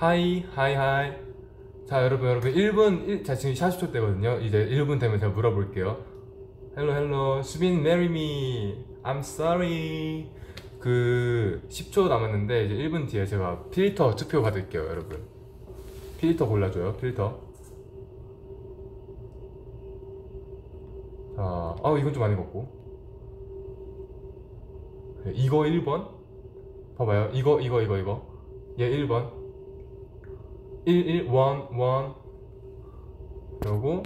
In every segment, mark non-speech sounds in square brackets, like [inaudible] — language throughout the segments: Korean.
Hi hi hi. 자 여러분 여러분. 1분 1, 자 지금 40초 때거든요. 이제 1분 되면 제가 물어볼게요. Hello hello 수빈 marry me. I'm sorry. 그 10초 남았는데 이제 1분 뒤에 제가 필터 투표 받을게요 여러분. 필터 골라줘요 필터. 자, 아 이건 좀 같고. 네, 이거 1번? 봐봐요. 이거 이거 이거 이거. 얘 1번 1 1 1 1 그리고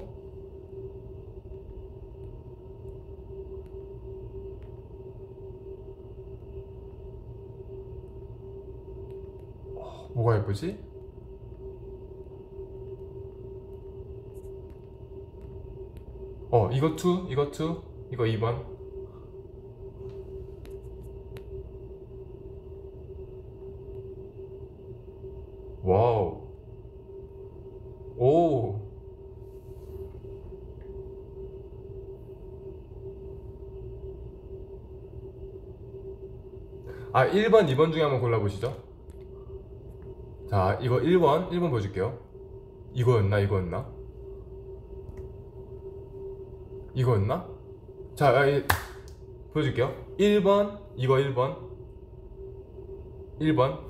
어, 뭐가 예쁘지? 어 이거 2 이거 2 이거 2번 1번, 2번 중에 한번 골라보시죠. 자, 이거 1번, 1번 보여줄게요. 이거였나, 이거였나? 이거였나? 자, 아, 이, 보여줄게요. 1번, 이거 1번. 1번.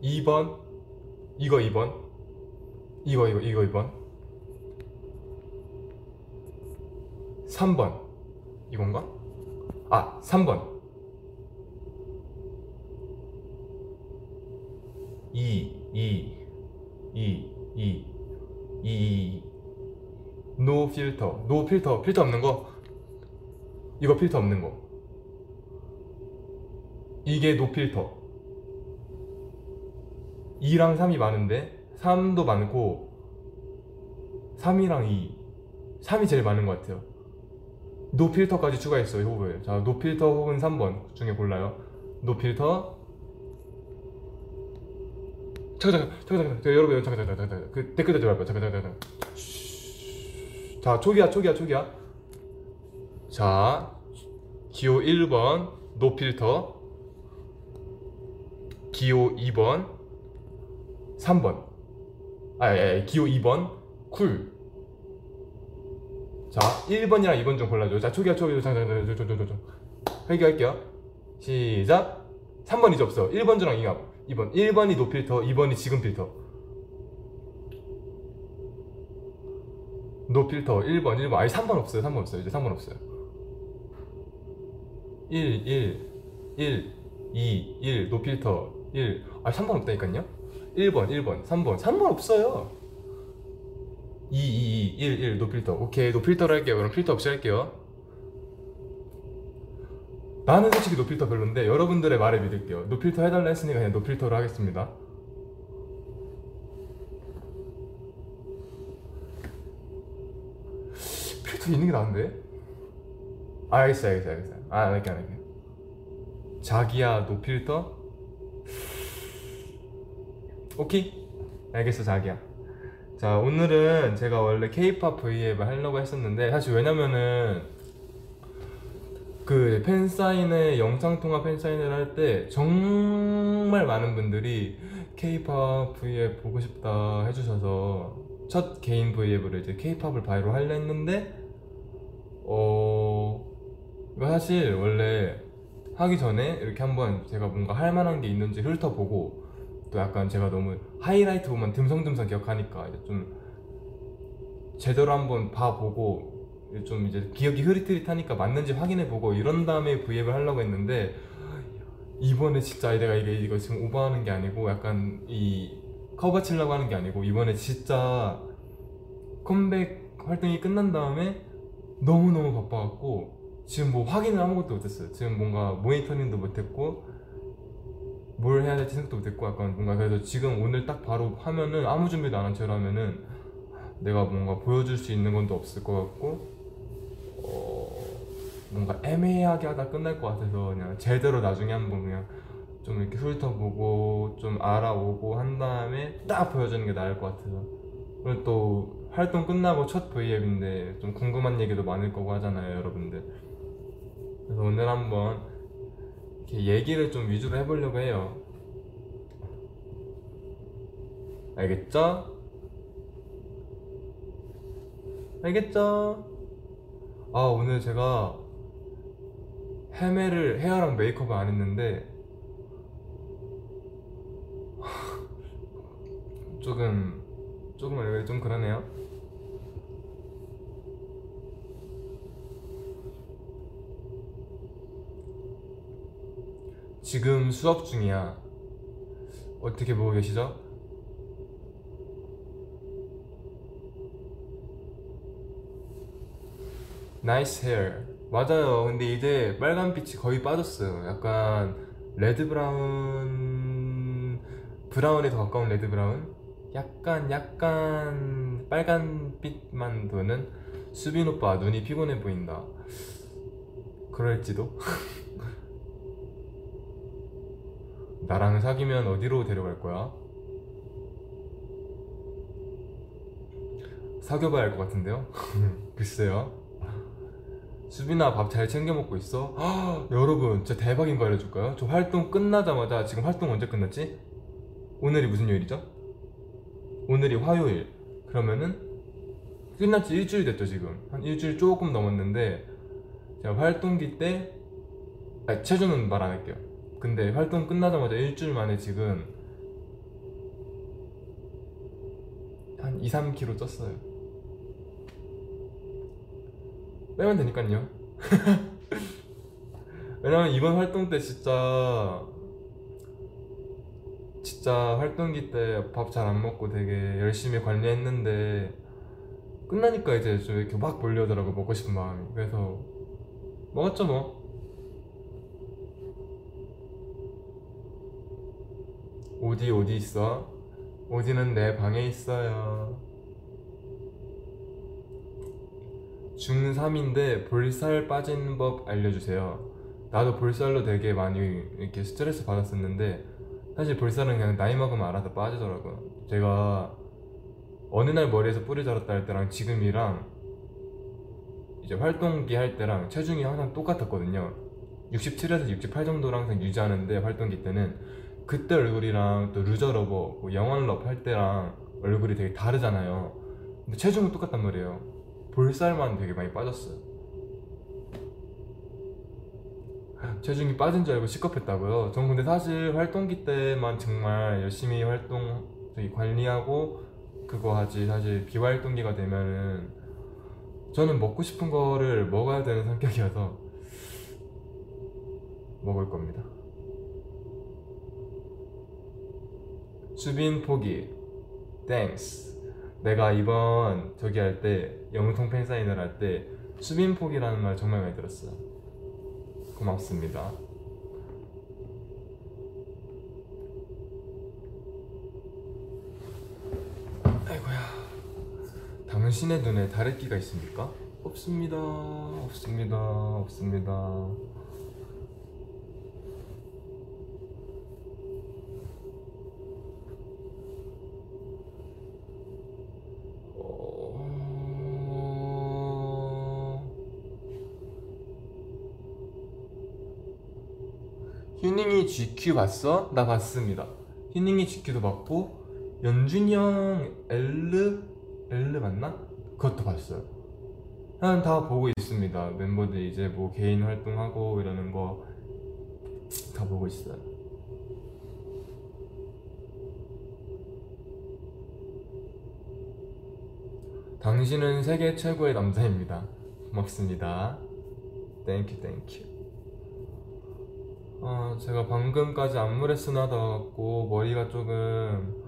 2번. 이거 2번. 이거, 이거, 이거 2번. 3번. 이건가? 아, 3번. 2, 2, 2, 2, 2, no filter, no filter, 필터 없는 거. 이거 필터 없는 거. 이게 no filter. 2랑 3이 많은데 3도 많고 3이랑 2, 3이 제일 많은 것 같아요. No filter까지 추가했어요, 후보를. 자, no filter 혹은 3번 중에 골라요. 노 필터, 잠깐 잠깐 잠깐 잠깐 저 여러분 잠깐 잠깐 잠깐 그 댓글 달지 말고 잠깐 잠깐 잠깐 쉬. 자 초기야 초기야 초기야 자 기호 1번 노필터 기호 2번 3번 아, 예, 예, 기호 2번 쿨. 자, 1번이랑 2번 좀 골라줘. 자, 초기야, 초기, 잠깐, 잠깐, 잠깐, 잠깐, 잠깐. 회개할게요. 시작. 3번 이제 없어. 1번 주랑 2번. 2번. 1번이 no filter, 2번이 지금 필터. No filter, 1번, 1번. 아니, 3번 없어요. 3번 없어요. 이제 3번 없어요. 1, 1, 1, 2, 1, no filter, 1. 아니, 3번 없다니까요? 1번, 1번, 3번. 3번 없어요. 2, 2, 2, 1, 1, no filter. 오케이, no filter로 할게요. 그럼 필터 없이 할게요. 나는 솔직히 노필터 별론데 여러분들의 말에 믿을게요. 노필터 해달라 했으니까 그냥 노필터로 하겠습니다. 필터 있는 게 나은데? 아, 알겠어, 알겠어, 알겠어. 아, 안 할게, 안 할게. 자기야, 노필터? 오케이. 알겠어, 자기야. 자, 오늘은 제가 원래 K-pop V앱을 하려고 했었는데 사실 왜냐면은 그 팬사인회 영상 통화 팬사인회를 할 때 정말 많은 분들이 K-pop V앱 보고 싶다 해주셔서 첫 개인 V앱으로 이제 K-pop을 바이로 하려 했는데 어 사실 원래 하기 전에 이렇게 한번 제가 뭔가 할 만한 게 있는지 훑어보고 또 약간 제가 너무 하이라이트 보면 듬성듬성 기억하니까 이제 좀 제대로 한번 봐보고 좀 이제 기억이 흐릿흐릿하니까 맞는지 확인해보고 이런 다음에 V앱을 하려고 했는데 이번에 진짜 내가 이게 이거 지금 오버하는 게 아니고 약간 이 커버 치려고 하는 게 아니고 이번에 진짜 컴백 활동이 끝난 다음에 너무너무 바빠갖고 지금 뭐 확인을 아무것도 못했어요. 지금 뭔가 모니터링도 못했고 뭘 해야 될지 생각도 못했고 약간 뭔가 그래서 지금 오늘 딱 바로 하면은 아무 준비도 안 한 채로 하면은 내가 뭔가 보여줄 수 있는 건또 없을 것 같고 어, 뭔가 애매하게 하다 끝날 것 같아서 그냥 제대로 나중에 한번 그냥 좀 이렇게 훑어보고 좀 알아오고 한 다음에 딱 보여주는 게 나을 것 같아서 그리고 또 활동 끝나고 첫 V앱인데 좀 궁금한 얘기도 많을 거고 하잖아요 여러분들 그래서 오늘 한번 이렇게 얘기를 좀 위주로 해보려고 해요 알겠죠? 알겠죠? 아 오늘 제가 헤매를 헤어랑 메이크업을 안 했는데 조금 조금 좀 그러네요. 지금 수업 중이야. 어떻게 보고 계시죠? Nice hair. 맞아요. 근데 이제 빨간 빛이 거의 빠졌어요. 약간 red brown brown에 더 가까운 red brown? 약간 약간 빨간 빛만 도는 수빈 오빠 눈이 피곤해 보인다. 그럴지도. [laughs] 나랑 사귀면 어디로 데려갈 거야? 사귀어봐야 할 것 같은데요? [laughs] 글쎄요. 수빈아 밥 잘 챙겨 먹고 있어? 아, 여러분 진짜 대박인 거 알려줄까요? 저 활동 끝나자마자 지금 활동 언제 끝났지? 오늘이 무슨 요일이죠? 오늘이 화요일 그러면은 끝난 지 일주일 됐죠 지금 한 일주일 조금 넘었는데 제가 활동기 때 아니 체중은 말안 할게요 근데 활동 끝나자마자 일주일 만에 지금 한 2, 3kg 쪘어요 빼면 되니까요. [laughs] 왜냐면 이번 활동 때 진짜 진짜 활동기 때 밥 잘 안 먹고 되게 열심히 관리했는데 끝나니까 이제 좀 이렇게 막 몰려오더라고 먹고 싶은 마음이. 그래서 먹었죠 뭐. 오디 어디 있어? 오디는 내 방에 있어요 중3인데 볼살 빠진 법 알려주세요 나도 볼살로 되게 많이 이렇게 스트레스 받았었는데 사실 볼살은 그냥 나이 먹으면 알아서 빠지더라고요. 제가 어느 날 머리에서 뿌리 자랐다 할 때랑 지금이랑 이제 활동기 할 때랑 체중이 항상 똑같았거든요. 67에서 68 정도로 항상 유지하는데 활동기 때는 그때 얼굴이랑 또 Loser Lover, 뭐 영원love 할 때랑 얼굴이 되게 다르잖아요. 근데 체중은 똑같단 말이에요. 볼살만 되게 많이 빠졌어요. 체중이 빠진 줄 알고 식겁했다고요. 전 근데 사실 활동기 때만 정말 열심히 활동 관리하고 그거 하지 사실 비활동기가 되면은 저는 먹고 싶은 거를 먹어야 되는 성격이어서 먹을 겁니다. 수빈 포기 thanks 내가 이번 저기 할 때 영통 팬사인을 할 때 수빈 포기라는 말 정말 많이 들었어요. 고맙습니다. 아이고야. 당신의 눈에 다래끼가 있습니까? 없습니다. 없습니다. 없습니다. GQ 봤어? 나 봤습니다. 휴닝이 GQ도 봤고 연준이 형 Elle Elle 맞나? 그것도 봤어요. 난 다 보고 있습니다. 멤버들 이제 뭐 개인 활동하고 이러는 거 다 보고 있어요. 당신은 세계 최고의 남자입니다. 고맙습니다. Thank you thank you. 아, 제가 방금까지 안무 레슨 하다 갖고 머리가 조금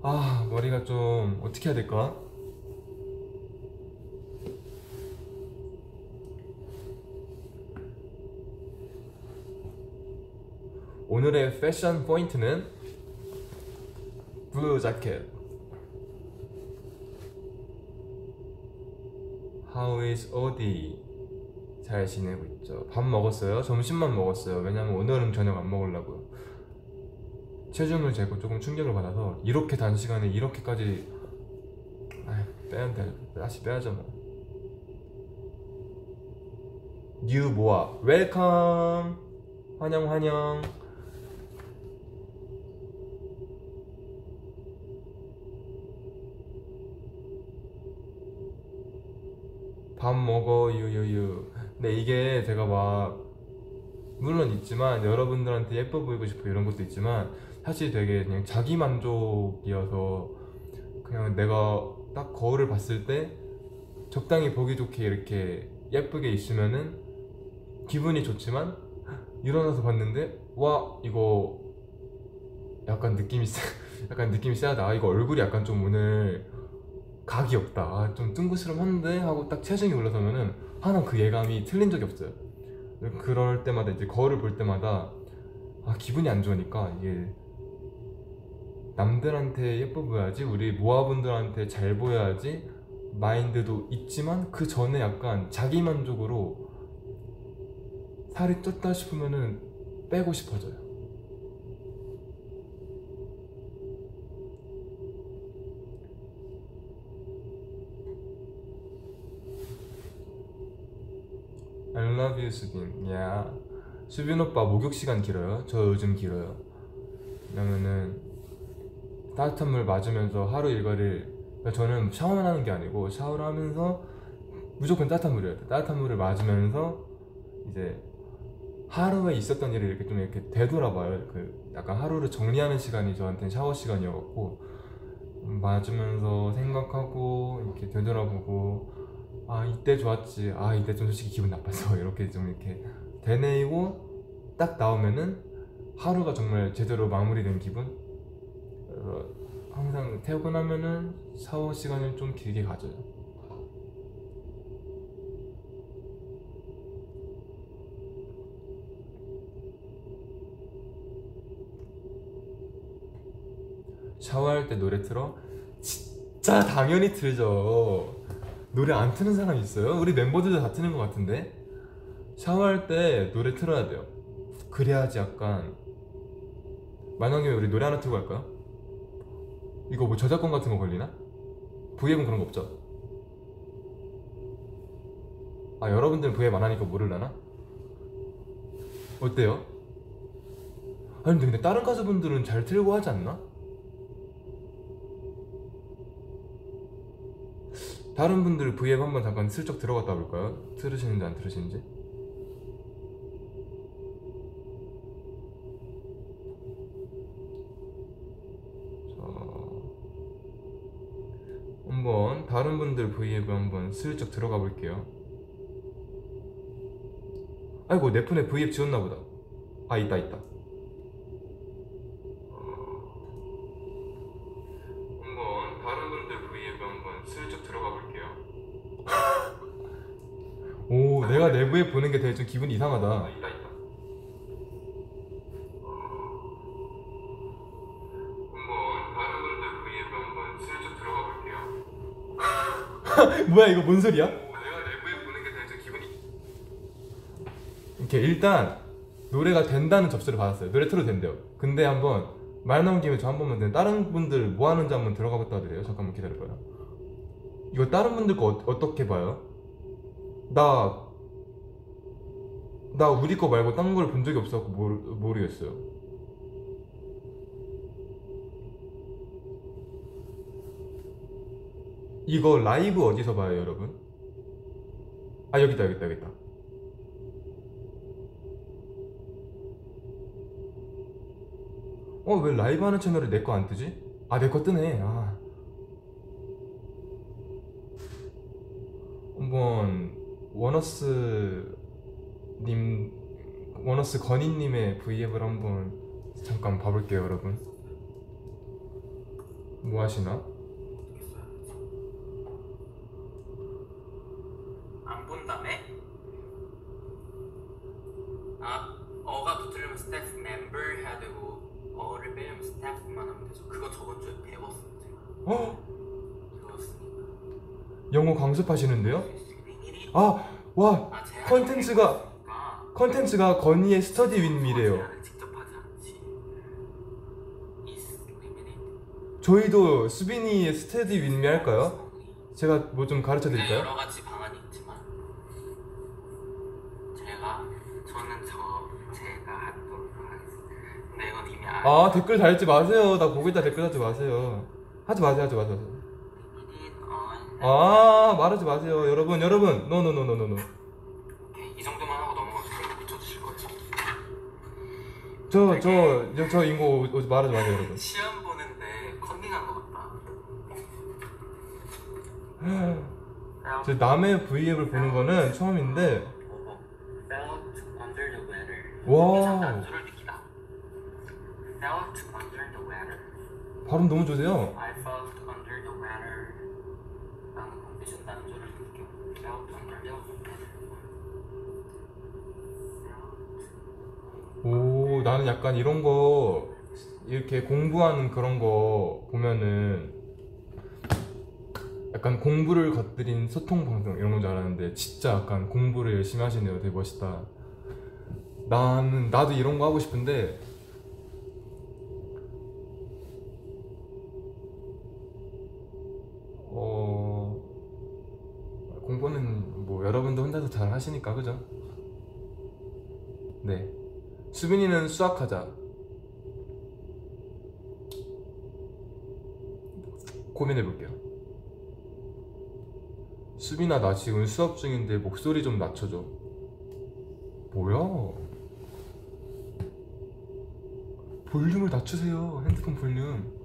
아, 머리가 좀 어떻게 해야 될까? 오늘의 패션 포인트는 blue 자켓. How is Odi? 잘 지내고 있죠. 밥 먹었어요? 점심만 먹었어요. 왜냐면 오늘은 저녁 안 먹으려고요. 체중을 재고 조금 충격을 받아서 이렇게 단시간에 이렇게까지 아휴, 빼는데 다시 빼야죠 뭐. New 모아 welcome 환영 환영 밥 먹어 유유유 근데 이게 제가 막 물론 있지만 여러분들한테 예뻐 보이고 싶어 이런 것도 있지만 사실 되게 그냥 자기 만족이어서 그냥 내가 딱 거울을 봤을 때 적당히 보기 좋게 이렇게 예쁘게 있으면은 기분이 좋지만 일어나서 봤는데 와 이거 약간 느낌이 세, [laughs] 약간 느낌이 세하다. 아, 이거 얼굴이 약간 좀 오늘 각이 없다. 아, 좀 뜬구스름한데? 하고 딱 체중이 올라서면은 하나 그 예감이 틀린 적이 없어요 그럴 때마다 이제 거울을 볼 때마다 아 기분이 안 좋으니까 이게 남들한테 예뻐 보여야지 우리 모아분들한테 잘 보여야지 마인드도 있지만 그 전에 약간 자기 만족으로 살이 쪘다 싶으면은 빼고 싶어져요. I love you 수빈. 야. 수빈 오빠 목욕 시간 길어요? 저 요즘 길어요. 왜냐면은 따뜻한 물 맞으면서 하루 일과를 그러니까 저는 샤워만 하는 게 아니고 샤워를 하면서 무조건 따뜻한 돼. 따뜻한 물을 맞으면서 이제 하루에 있었던 일을 이렇게 좀 이렇게 되돌아봐요. 그 약간 하루를 정리하는 시간이 저한테는 샤워 시간이어갖고 맞으면서 생각하고 이렇게 되돌아보고 아 이때 좋았지. 아 이때 좀 솔직히 기분 나빠서 [laughs] 이렇게 좀 이렇게 되뇌이고 딱 나오면은 하루가 정말 제대로 마무리된 기분? 그래서 항상 퇴근하면은 샤워 시간을 좀 길게 가져요. 샤워할 때 노래 틀어? 진짜 당연히 틀죠 노래 안 트는 사람 있어요? 우리 멤버들도 다 트는 것 같은데 샤워할 때 노래 틀어야 돼요 그래야지 약간 만약에 우리 노래 하나 틀고 갈까요? 이거 뭐 저작권 같은 거 걸리나? V앱은 그런 거 없죠? 아 여러분들은 V앱 안 하니까 모를라나? 어때요? 아니 근데 다른 가수분들은 잘 틀고 하지 않나? 다른 분들 V앱 한번 잠깐 슬쩍 들어갔다 볼까요? 들으시는지 안 들으시는지? 자, 한번 다른 분들 V앱 한번 슬쩍 들어가 볼게요. 아이고 내 폰에 V앱 지웠나 보다. 아 있다 있다. 보는 게 되게 좀 기분 이상하다. [laughs] 뭐야 이거 뭔 소리야? 기분이 이렇게 일단 노래가 된다는 접수를 받았어요. 노래 틀어도 된대요. 근데 한번 말 나온 김에 저 한 번만 더 다른 분들 뭐 하는지 한번 들어가 봤다 드려요. 잠깐만 기다려봐요. 이거 다른 분들 거 어, 어떻게 봐요? 나, 나 우리 거 말고 딴 걸 본 적이 없어서 모르, 모르겠어요. 이거 라이브 어디서 봐요, 여러분? 아, 여기다, 여기다, 여기다. 어, 왜 라이브 하는 채널에 내 거 안 뜨지? 아, 내 거 뜨네. 아. 한번 원어스 님 원어스 건희님의 V앱을 한번 잠깐 봐볼게요 여러분 뭐 하시나? 안 본다며? 아 a가 붙으려면 staff member 해야 되고 a를 빼려면 staff만 하면 되죠 그거 저번 주에 배웠어요 제가 어? 배웠으니까 영어 강습하시는데요? 아! 와! 아, 컨텐츠가 컨텐츠가 건희의 study with me래요. is limited 저희도 수빈이의 스터디 윈미 할까요? 제가 뭐 좀 가르쳐 네, 드릴까요? 여러 가지 방안이 있지만 제가 저는 저 제가 하도록 하겠습니다. 근데 이건 이미 알 아 댓글 달지 마세요. 나 있다 댓글 달지 마세요. 하지 마세요 하지 마세요. on 아 말하지 마세요. 여러분 여러분. 노노노노노노 오케이 이 정도만 하고 넘어가서 붙여주실 거예요. 저 저 저 인고 오- 오- 말하지 마세요 여러분 시험 보는데 컨닝한 것 같다. [gasps] 저 남의 V앱을 보는 거는 처음인데 weather. 발음 너무 좋으세요 I felt under the weather. 라는 컨디션 난조를 느껴. felt under the weather. 오 나는 약간 이런 거 이렇게 공부하는 그런 거 보면은 약간 공부를 겉들인 소통 방송 이런 건 줄 알았는데 진짜 약간 공부를 열심히 하시네요 되게 멋있다 나는 나도 이런 거 하고 싶은데 어 공부는 뭐 여러분도 혼자서 잘 하시니까 그죠? 네 수빈이는 수학하자. 고민해 볼게요. 수빈아, 나 지금 수업 중인데 목소리 좀 낮춰줘. 뭐야? 볼륨을 낮추세요. 핸드폰 볼륨.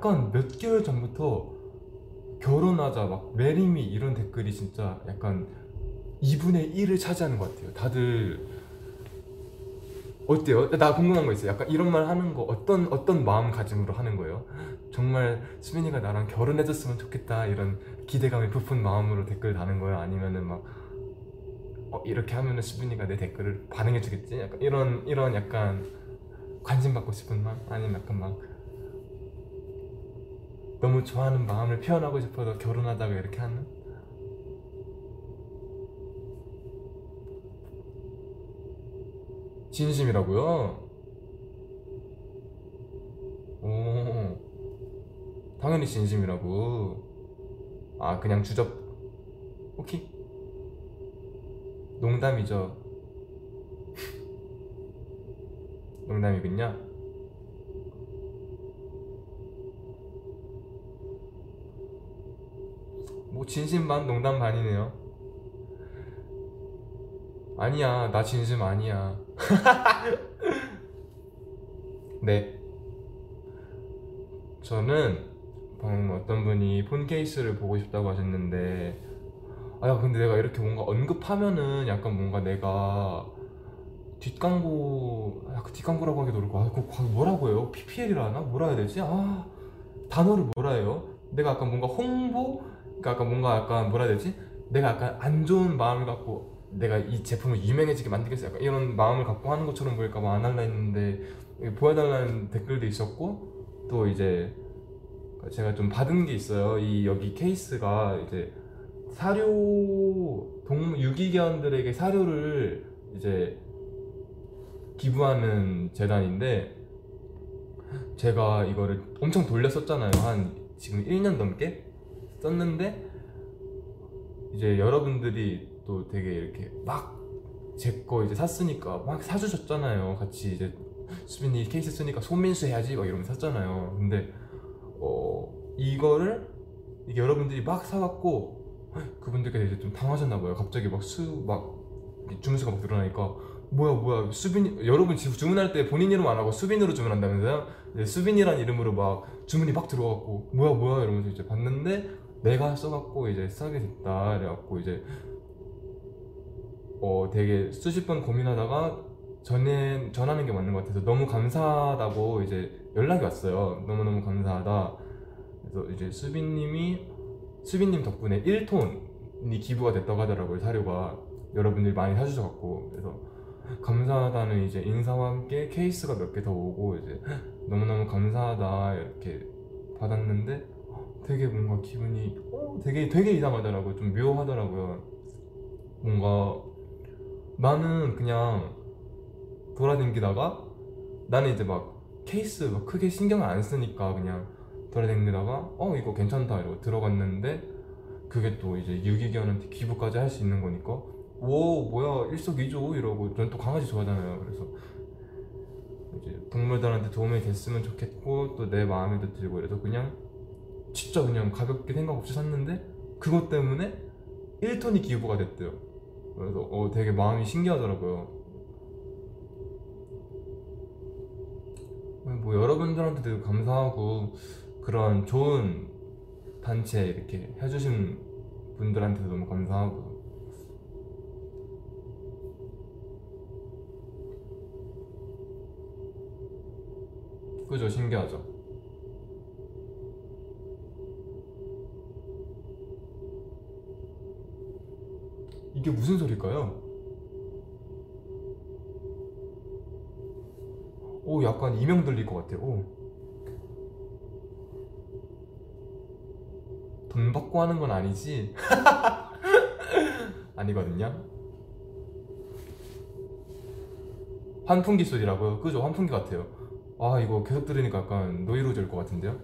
약간 몇 개월 전부터 결혼하자 막 marry me 이런 댓글이 진짜 약간 2분의 1을 차지하는 것 같아요. 다들 어때요? 나 궁금한 거 있어요. 약간 이런 말 하는 거 어떤 어떤 마음가짐으로 하는 거예요? 정말 수빈이가 나랑 결혼해줬으면 좋겠다 이런 기대감이 부푼 마음으로 댓글 다는 거예요? 아니면은 막 어, 이렇게 하면은 수빈이가 내 댓글을 반응해주겠지? 약간 이런 이런 약간 관심 받고 싶은 마음? 아니면 약간 막 너무 좋아하는 마음을 표현하고 싶어서 결혼하다가 이렇게 하는? 진심이라고요? 오, 당연히 진심이라고. 아, 그냥 주접. 오케이. 농담이죠. [laughs] 농담이군요. 뭐 진심 반 농담 반이네요. 아니야, 나 진심 아니야. [laughs] 네. 저는 방금 어떤 분이 폰 케이스를 보고 싶다고 하셨는데, 아, 야, 근데 내가 이렇게 뭔가 언급하면은 약간 뭔가 내가 뒷광고, 약간 뒷광고라고 하기도 그렇고, 아, 그거 뭐라고 해요? PPL이라 하나? 뭐라 해야 되지? 아, 단어를 뭐라 해요? 내가 약간 뭔가 홍보? 그러니까 뭔가 약간 뭐라 해야 되지? 내가 약간 안 좋은 마음을 갖고 내가 이 제품을 유명해지게 만들겠어. 약간 이런 마음을 갖고 하는 것처럼 보일까 봐 안 할라 했는데 보여달라는 댓글도 있었고 또 이제 제가 좀 받은 게 있어요. 이 여기 케이스가 이제 사료 동 유기견들에게 사료를 이제 기부하는 재단인데 제가 이거를 엄청 돌렸었잖아요. 한 지금 1년 넘게 썼는데 이제 여러분들이 또 되게 이렇게 막 제 거 이제 샀으니까 막 사주셨잖아요. 같이 이제 수빈이 케이스 쓰니까 손민수 해야지 막 이러면서 샀잖아요. 근데 어 이거를 이게 여러분들이 막 사갖고 그분들께서 이제 좀 당하셨나 봐요. 갑자기 막 수 막 주문수가 막 늘어나니까 뭐야 뭐야 수빈 여러분 지금 주문할 때 본인 이름 안 하고 수빈으로 주문한다면서요? 수빈이란 이름으로 막 주문이 막 들어갔고 뭐야 뭐야 이러면서 이제 봤는데 내가 써갖고 이제 싸게 됐다 그래갖고 이제 어 되게 수십 번 고민하다가 전에 전하는 게 맞는 것 같아서 너무 감사하다고 이제 연락이 왔어요. 너무 너무 감사하다. 그래서 이제 수빈님이 수빈님 덕분에 1톤이 기부가 됐다고 하더라고요 사료가. 여러분들이 많이 사주셔갖고. 그래서 감사하다는 이제 인사와 함께 케이스가 몇 개 더 오고 이제 너무너무 감사하다 이렇게 받았는데 되게 뭔가 기분이 어, 되게 되게 이상하더라고요. 좀 묘하더라고요. 뭔가 나는 그냥 돌아다니다가 나는 이제 막 케이스 막 크게 신경을 안 쓰니까 그냥 돌아다니다가 어 이거 괜찮다 이러고 들어갔는데 그게 또 이제 유기견한테 기부까지 할 수 있는 거니까 오 뭐야 일석이조 이러고 저는 또 강아지 좋아하잖아요 그래서 이제 동물들한테 도움이 됐으면 좋겠고 또 내 마음에도 들고 그래서 그냥 진짜 그냥 가볍게 생각 없이 샀는데 그것 때문에 1톤이 기부가 됐대요. 그래서 어 되게 마음이 신기하더라고요. 뭐 여러분들한테도 감사하고 그런 좋은 단체 이렇게 해주신 분들한테도 너무 감사하고. 그죠? 신기하죠 이게 무슨 소리일까요? 오 약간 이명 들릴 것 같아요 오. 돈 받고 하는 건 아니지? [laughs] 아니거든요 환풍기 소리라고요? 그죠 환풍기 같아요 아 이거 계속 들으니까 약간 노이로제일 것 같은데요?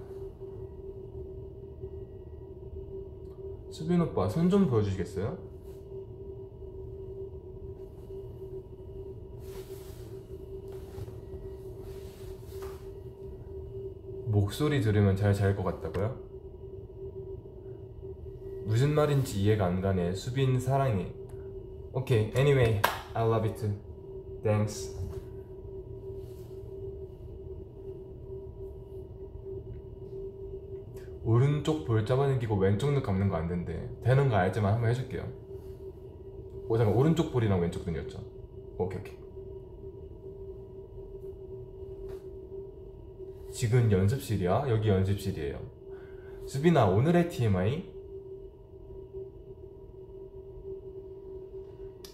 수빈 오빠 손 좀 보여주시겠어요? 목소리 들으면 잘 잘 것 같다고요? 무슨 말인지 이해가 안 가네. 수빈 사랑해. 오케이. Anyway, I love it. Thanks. 오른쪽 볼 잡아당기고 왼쪽 눈 감는 거 안 된대. 되는 거 알지만 한번 해줄게요. 오 잠깐 오른쪽 볼이랑 왼쪽 눈이었죠. 오케이 오케이. 지금 연습실이야? 여기 연습실이에요. 수빈아 오늘의 TMI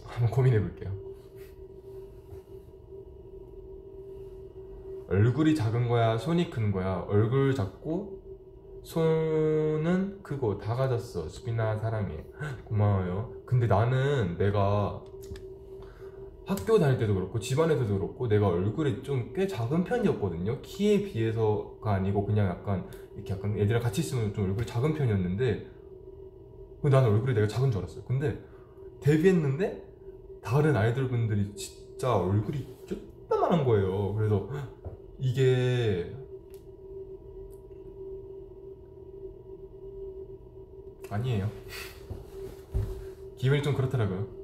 한번 고민해 볼게요. 얼굴이 작은 거야, 손이 큰 거야. 얼굴 작고 손은 크고 다 가졌어. 수빈아 사랑해. [gasps] 고마워요. 근데 나는 내가 학교 다닐 때도 그렇고 집안에서도 그렇고 내가 얼굴이 좀 꽤 작은 편이었거든요. 키에 비해서가 아니고 그냥 약간 이렇게 약간 애들이랑 같이 있으면 좀 얼굴이 작은 편이었는데 근데 나는 얼굴이 내가 작은 줄 알았어요. 근데 데뷔했는데 다른 아이돌 분들이 진짜 얼굴이 쪼따만한 거예요. 그래서 이게 아니에요. 기분이 좀 그렇더라고요.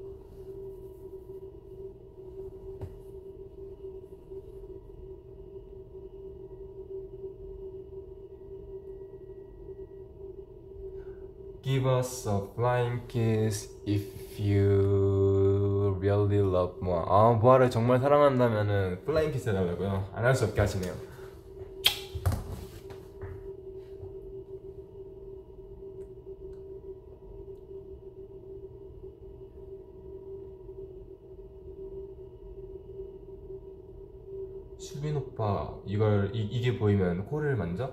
Give us a flying kiss if you really love MOA. 아, 모아를 정말 사랑한다면은 flying kiss 해달라고요? 안 할 수 없게 하시네요. 수빈 오빠 이걸 이, 이게 보이면 코를 만져?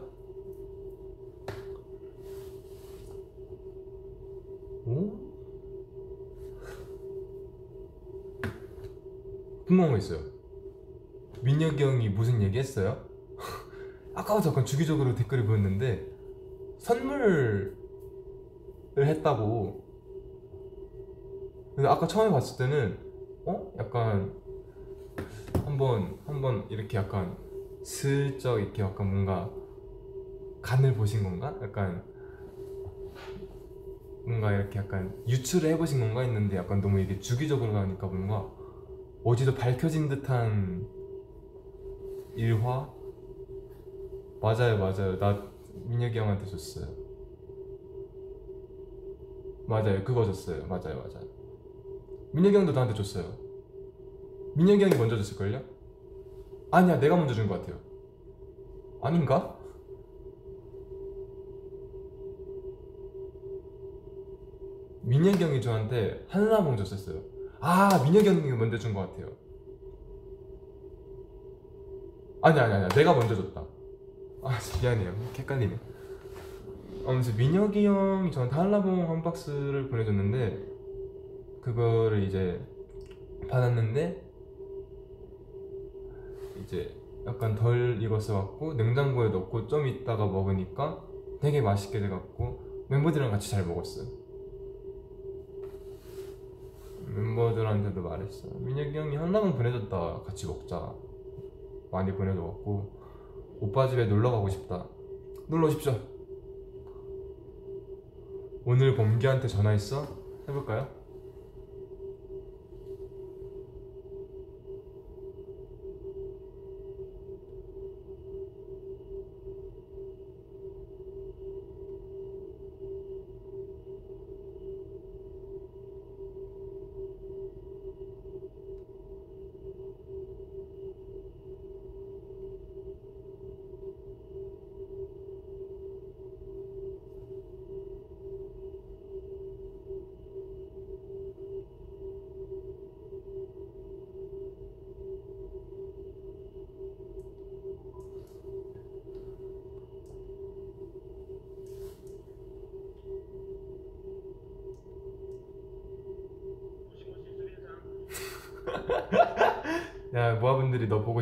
거 있어요. 민혁이 형이 무슨 얘기 했어요? [laughs] 아까부터 약간 주기적으로 댓글을 보였는데 선물을 했다고. 근데 아까 처음에 봤을 때는 어? 약간 한번 한번 이렇게 약간 슬쩍 이렇게 약간 뭔가 간을 보신 건가? 약간 뭔가 이렇게 약간 유출을 해보신 건가 했는데 약간 너무 이게 주기적으로 가니까 뭔가 어디서 밝혀진 듯한 일화? 맞아요 맞아요 나 민혁이 형한테 줬어요 맞아요 그거 줬어요 맞아요 맞아요 민혁이 형도 나한테 줬어요 민혁이 형이 먼저 줬을걸요? 아니야 내가 먼저 준 것 같아요 아닌가? 민혁이 형이 저한테 한라봉 줬었어요. 아, 민혁이 형이 먼저 준 것 같아요. 아니, 아니, 아니, 내가 먼저 줬다. 아, 미안해요. 헷갈리네. 아무튼 민혁이 형이 저한테 한라봉 한 박스를 보내줬는데, 그거를 이제 받았는데, 이제 약간 덜 익었어갖고 냉장고에 넣고 좀 있다가 먹으니까 되게 맛있게 돼갖고 멤버들이랑 같이 잘 먹었어요. 멤버들한테도 말했어. 민혁이 형이 한라봉 보내줬다. 같이 먹자. 많이 보내줘갖고 오빠 집에 놀러 가고 싶다. 놀러 오십시오. 오늘 범기한테 전화했어? 해볼까요?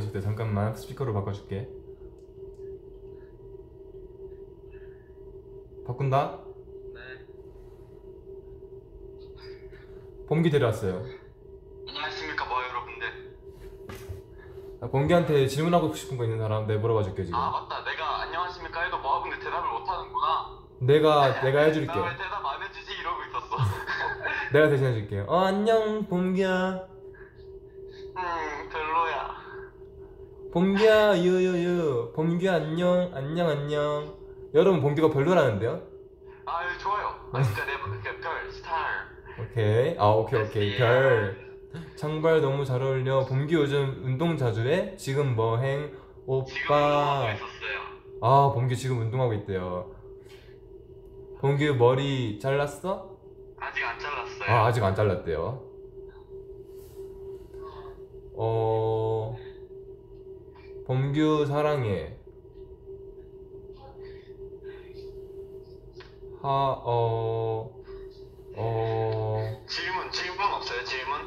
보고 싶대. 잠깐만 스피커로 바꿔줄게. 바꾼다. 네. 범기 데려왔어요. 안녕하십니까 뭐 여러분들. 아, 범기한테 질문하고 싶은 거 있는 사람 내가 물어봐 줄게 지금. 아 맞다. 내가 안녕하십니까 해도 뭐하는데 대답을 못하는구나. 내가 내가 해줄게. 나왜 대답 안 해주지 이러고 있었어. 내가 대신 해줄게. 어 안녕 범기야. 음. 범기야 유유유. 범기야 안녕 안녕 안녕. 여러분 범기가 별로라는데요? 아유 좋아요. 아 진짜 내별 스타일. 오케이. 아 오케이 오케이 별. 장발 너무 잘 어울려. 범기 요즘 운동 자주 해? 지금 뭐행? 오빠. 아 범기 지금 운동하고 있대요. 범기 머리 잘랐어? 아직 안 잘랐어요. 아 아직 안 잘랐대요. 어 범규 사랑해. 하어어 어, 질문 질문 없어요 질문?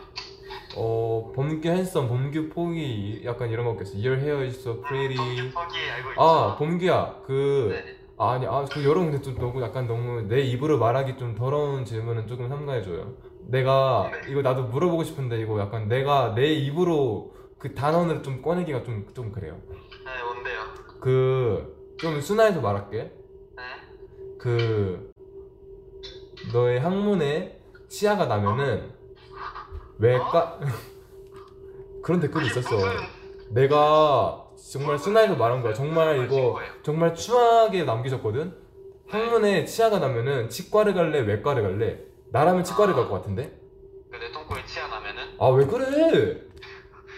어, 범규 핸섬, 범규 포기 약간 이런 거 없겠어. Your hair is so pretty. 성격 포기 알고 있죠. 아 범규야 그 네. 아니 아그 여러분 근데 좀 너무 약간 너무 내 입으로 말하기 좀 더러운 질문은 조금 삼가해줘요. 내가 네. 이거 나도 물어보고 싶은데 이거 약간 내가 내 입으로 그 단어를 좀 꺼내기가 좀 좀 그래요. 네 뭔데요? 그 좀 순화해서 말할게. 네. 그 너의 항문에 치아가 나면은 왜 까 [laughs] 그런 댓글이 있었어. 내가 정말 순화해서 말한 거야. 정말 이거? 정말 추하게 남기셨거든. 항문에 치아가 나면은 치과를 갈래, 외과를 갈래. 나라면 치과를 갈 것 같은데. 그내 똥꼬에 치아 나면은 아 왜 그래?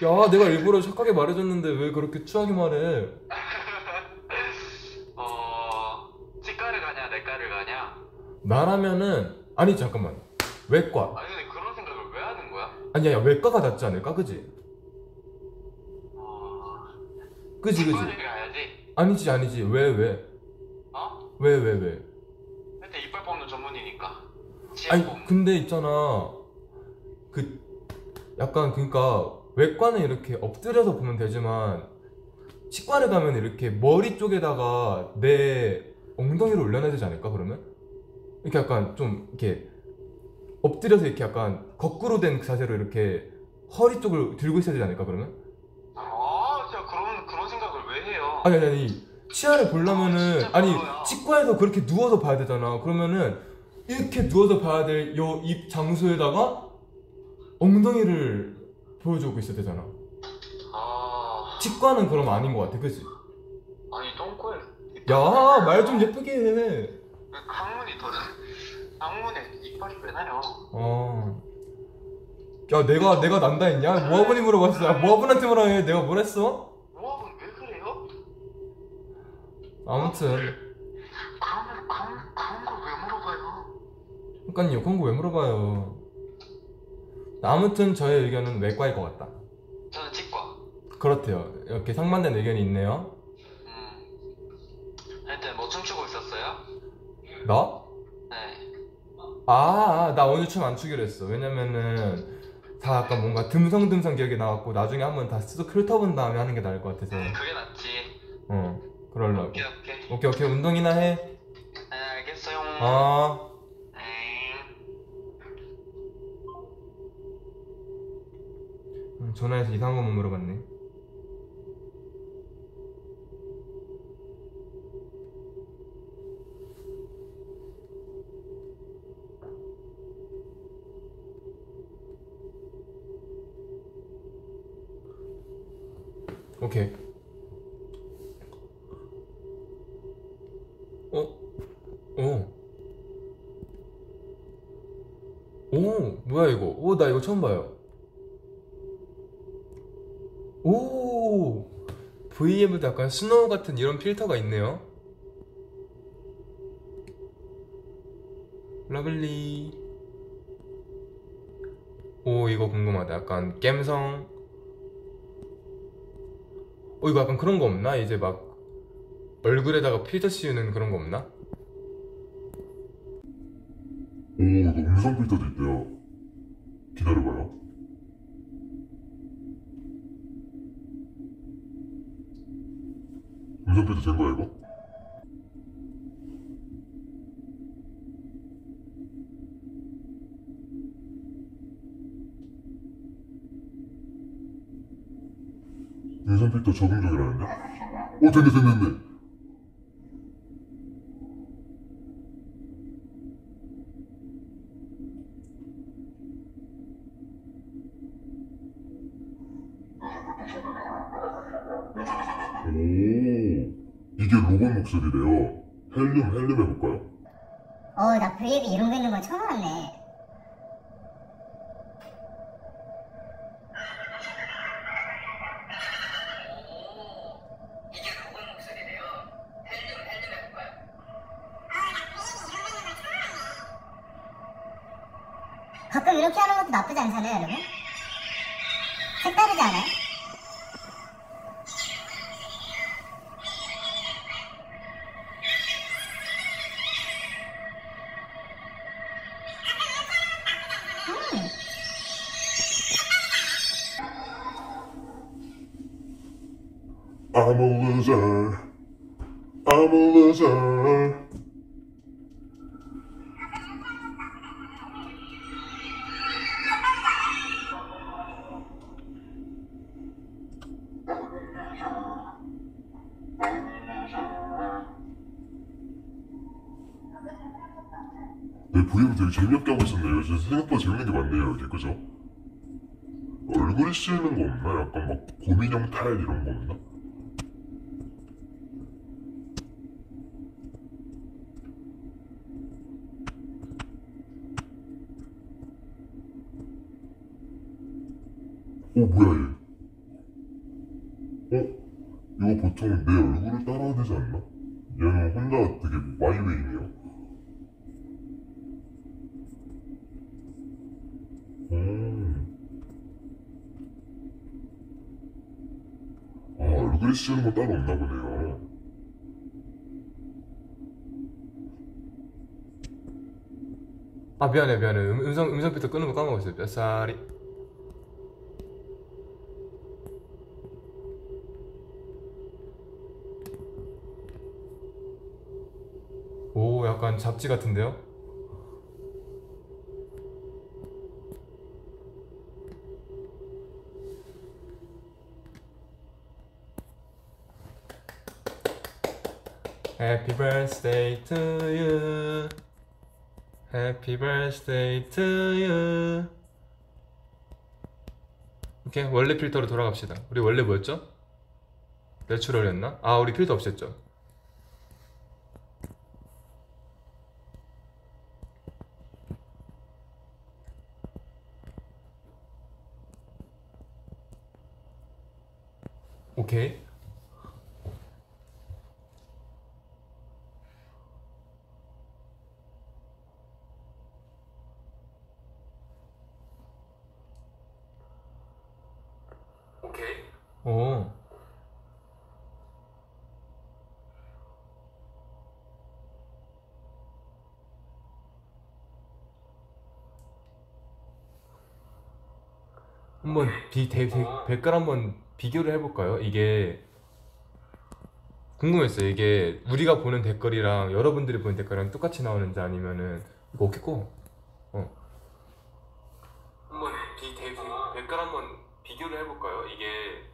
야 내가 일부러 착하게 말해줬는데 왜 그렇게 추하게 말해? [laughs] 어 치과를 가냐 내과를 가냐? 나라면은 아니 잠깐만 외과 아니 근데 그런 생각을 왜 하는 거야? 아니야 야, 외과가 낫지 않을까 그지? 어 그지 그지? 치과를 가야지. 아니지 아니지 왜 왜? 어? 왜 왜 왜? 하여튼 이빨 뽑는 전문이니까. 치아 아니 뽑는. 근데 있잖아 그 약간 그러니까 외과는 이렇게 엎드려서 보면 되지만 치과를 가면 이렇게 머리 쪽에다가 내 엉덩이를 올려놔야 되지 않을까 그러면 이렇게 약간 좀 이렇게 엎드려서 이렇게 약간 거꾸로 된 자세로 이렇게 허리 쪽을 들고 있어야 되지 않을까 그러면 아 진짜 그런 그런 생각을 왜 해요? 아니 아니 아니 치아를 보려면은 진짜 아니 별로야. 치과에서 그렇게 누워서 봐야 되잖아 그러면은 이렇게 누워서 봐야 될 요 입 장소에다가 엉덩이를 보여주고 있어야 되잖아 아 치과는 그럼 아닌 것 같아 그치? 아니 똥꼬에 야 말 좀 예쁘게 해 항문이 더 항문에 이빨이 왜 나요? 어. 야 내가 내가 난다 했냐? 모아분이 물어봤어 야, 모아분한테 물어 해 내가 뭘 했어? 모압은 왜 그래요? 아무튼 그런 그런 그런 걸왜 물어봐요? 그니까요 그런 거 왜 물어봐요 아무튼 저의 의견은 외과일 것 같다 저는 치과. 그렇대요 이렇게 상반된 의견이 있네요 음. 하여튼 뭐 춤추고 있었어요? 나? 네. 아, 아, 나 오늘 춤 안 추기로 했어. 왜냐면은 다 약간 뭔가 듬성듬성 기억이 나왔고 나중에 한번 다쓱 훑어본 다음에 하는 게 나을 것 같아서 그게 낫지. 어 그러려고 오케이 오케이. 오케이 오케이 운동이나 해 네 알겠어요. 어. 전화해서 이상한 것만 물어봤네 오케이 어? 어? 오 뭐야 이거 오 나 이거 처음 봐요 오 VM도 약간 스노우 같은 이런 필터가 있네요 러블리 오 이거 궁금하다 약간 갬성 어 이거 약간 그런 거 없나? 이제 막 얼굴에다가 필터 씌우는 그런 거 없나? 오, 음성 필터도 있대요. 오, 됐네, 됐네, 됐네. 네, 브이앱 되게 재미없게 하고 있었네요. 진짜 생각보다 재밌는 게 많네요, 이게, 그죠? 얼굴에 씌우는 거 없나? 약간 막 고민형 타일 이런 거 없나? 오 뭐야 얘? 어? 이거 보통 내 얼굴을 따라야 되지 않나? 얘는 혼자 되게 마이웨이네요. 음. 아 씌우는 건 따로 없나 보네요. 아 미안해 미안해 음, 음성 음성 필터 끄는 거 까먹고 있어요 뼈살이 오 약간 잡지 같은데요? Happy birthday to you Happy birthday to you. 오케이 원래 필터로 돌아갑시다. 우리 원래 뭐였죠? 내추럴이었나? 아 우리 필터 없앴죠. 오케이. 오. 한번 비, 대, 대, 댓글 한번 비교를 해볼까요? 이게 궁금했어요. 이게 우리가 보는 댓글이랑 여러분들이 보는 댓글이랑 똑같이 나오는지 아니면은 이거 어떻게 꺼? 어. 한번 비, 대, 대, 댓글 한번 비교를 해볼까요? 이게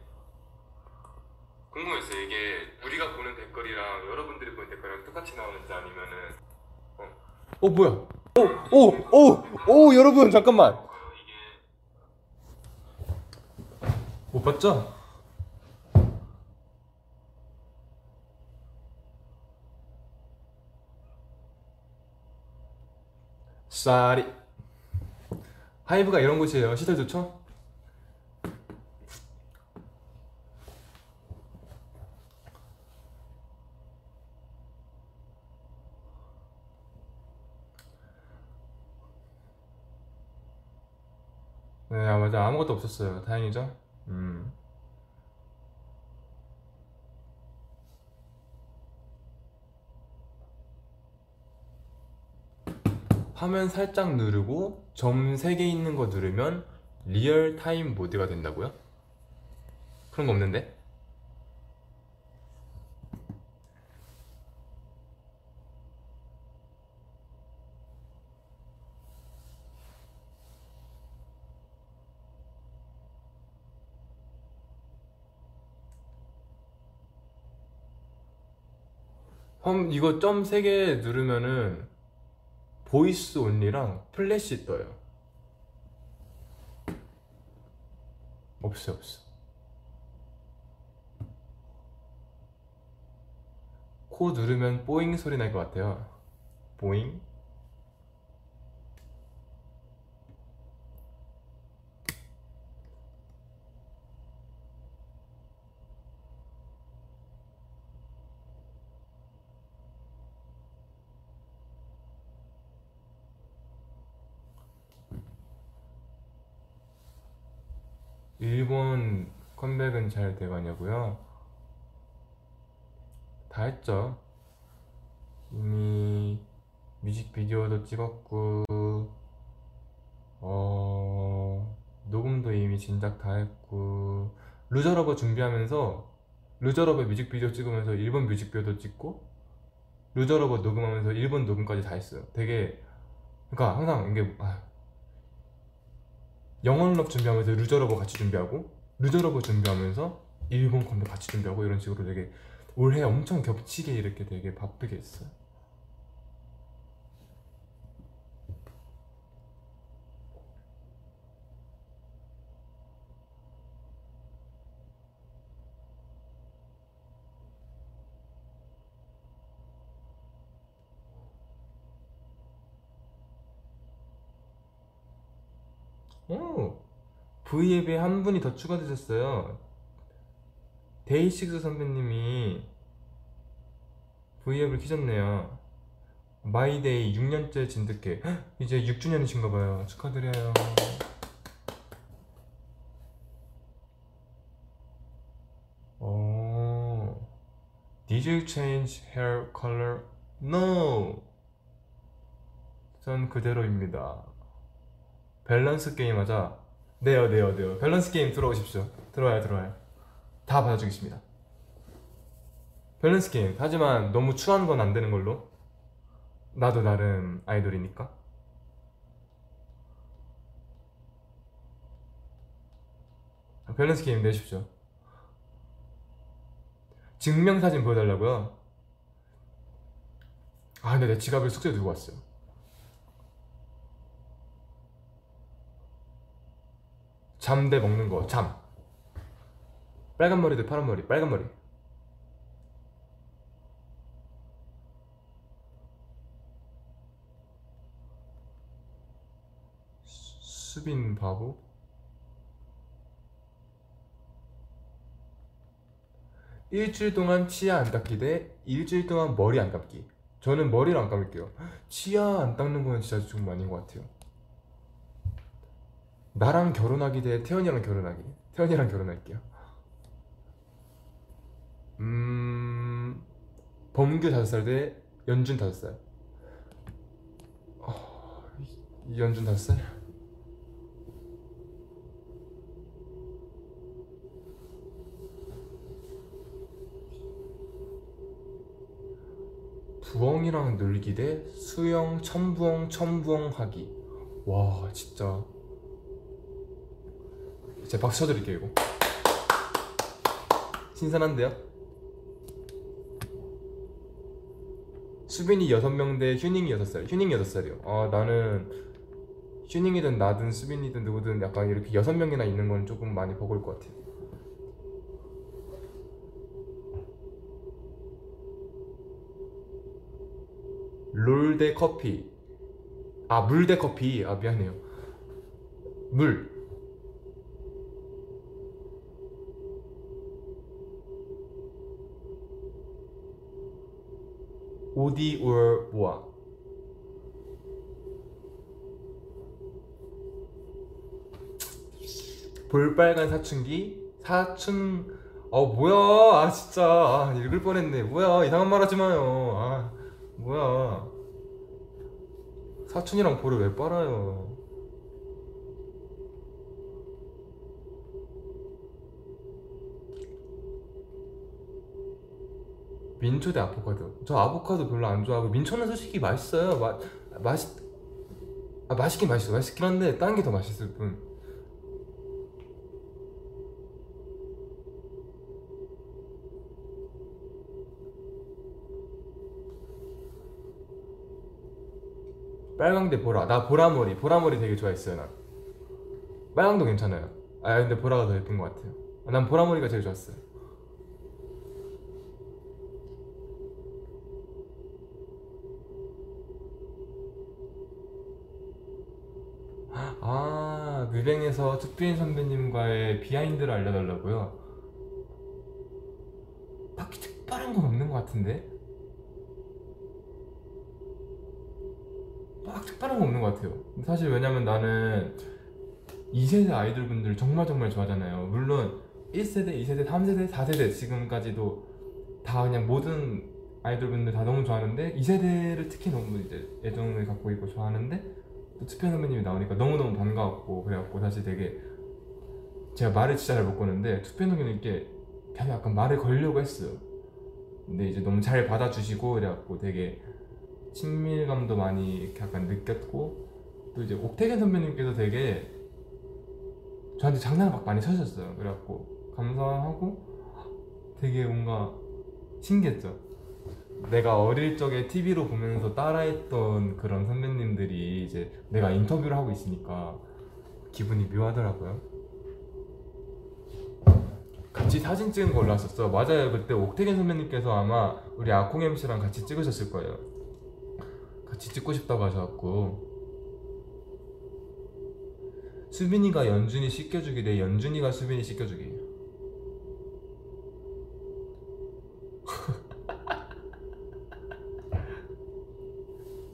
궁금했어요. 이게 우리가 보는 댓글이랑 여러분들이 보는 댓글이랑 똑같이 나오는지 아니면은 어, 어 뭐야? 오오오오 여러분 잠깐만. 못 봤죠? 쌀이 하이브가 이런 곳이에요. 시설 좋죠? 네, 아, 맞아. 아무것도 없었어요. 다행이죠? 음. 화면 살짝 누르고 점 3개 있는 거 누르면 리얼 타임 모드가 된다고요? 그런 거 없는데? 험 이거 점 3개 누르면은 보이스 온리랑 플래시 떠요. 없어 없어. 코 누르면 뽀잉 소리 날 것 같아요. 뽀잉. 일본 컴백은 잘 돼가냐고요? 다 했죠. 이미 뮤직비디오도 찍었고, 어, 녹음도 이미 진작 다 했고, Loser Lover 준비하면서, Loser Lover 뮤직비디오 찍으면서 일본 뮤직비디오도 찍고, Loser Lover 녹음하면서 일본 녹음까지 다 했어요. 되게, 그러니까 항상 이게, 아, 영원 love 준비하면서 Loser Lover 같이 준비하고 Loser Lover 준비하면서 일본 컴백 같이 준비하고 이런 식으로 되게 올해 엄청 겹치게 이렇게 되게 바쁘게 했어요. 오, V앱에 한 분이 더 추가되셨어요. DAY6 선배님이 V앱을 키셨네요. My Day 6년째 진득해. 헉, 이제 6주년이신가 봐요. 축하드려요. 오, Did you change hair color? No. 전 그대로입니다. 밸런스 게임 하자. 네요, 네요, 네요. 밸런스 게임 들어오십시오. 들어와요, 들어와요. 다 받아주겠습니다. 밸런스 게임. 하지만 너무 추한 건 안 되는 걸로. 나도 나름 아이돌이니까. 밸런스 게임 내십시오. 증명사진 보여달라고요? 아, 근데 내 지갑을 숙소에 두고 왔어요. 잠대 먹는 거, 잠. 빨간 머리 대 파란 머리, 빨간 머리. 수- 수빈 바보? 일주일 동안 치아 안 닦기 대 일주일 동안 머리 안 감기. 저는 머리를 안 감을게요. 치아 안 닦는 거는 진짜 좀 아닌 것 같아요. 나랑 결혼하기 대 태연이랑 결혼하기. 태연이랑 결혼할게요. 음 범규 5살 대 연준 5살. 어... 연준 5살? 부엉이랑 놀기 대 수영 첨부엉 첨부엉 하기. 와 진짜. 제가 박수 쳐드릴게요 이거. 신선한데요? 수빈이 6명 대 휴닝이 6살 휴닝이 6살이요. 아 나는 휴닝이든 나든 수빈이든 누구든 약간 이렇게 6명이나 있는 건 조금 많이 버거울 것 같아요. 롤 대 커피. 아 물 대 커피. 아 미안해요. 물 오디 or 뭐야 볼빨간 사춘기? 사춘 어 뭐야? 아 진짜. 아, 읽을 뻔했네. 뭐야? 이상한 말 하지 마요. 아 뭐야? 사춘이랑 볼을 왜 빨아요 민초 대 아보카도. 저 아보카도 별로 안 좋아하고 민초는 솔직히 맛있어요. 마, 맛있 아 맛있긴 맛있어. 맛있긴 한데 다른 게더 맛있을 뿐. 빨강 대 보라. 나 보라머리. 보라머리 되게 좋아했어요 난. 빨강도 괜찮아요. 아 근데 보라가 더 예쁜 것 같아요. 난 보라머리가 제일 좋았어요 아 뮤뱅에서 특비인 선배님과의 비하인드를 알려달라고요 딱히 특별한 건 없는 것 같은데 막 특별한 건 없는 것 같아요. 사실 왜냐면 나는 2세대 아이돌 분들 정말 정말 좋아하잖아요. 물론 1세대, 2세대, 3세대, 4세대 지금까지도 다 그냥 모든 아이돌 분들 다 너무 좋아하는데 2세대를 특히 너무 이제 애정을 갖고 있고 좋아하는데 또 투표 선배님이 나오니까 너무너무 반가웠고 그래갖고 사실 되게 제가 말을 진짜 잘 못 거는데 투표 선배님께 그냥 약간 말을 걸려고 했어요. 근데 이제 너무 잘 받아주시고 그래갖고 되게 친밀감도 많이 약간 느꼈고 또 이제 옥태견 선배님께서 되게 저한테 장난을 막 많이 쳐주셨어요 그래갖고 감사하고 되게 뭔가 신기했죠 내가 어릴 적에 TV로 보면서 따라했던 그런 선배님들이 이제 내가 인터뷰를 하고 있으니까 기분이 묘하더라고요. 같이 사진 찍은 거 올랐었어. 맞아요. 그때 옥태견 선배님께서 아마 우리 아콩 MC랑 같이 찍으셨을 거예요. 같이 찍고 싶다고 하셔갖고. 수빈이가 연준이 씻겨주기 대 연준이가 수빈이 씻겨주기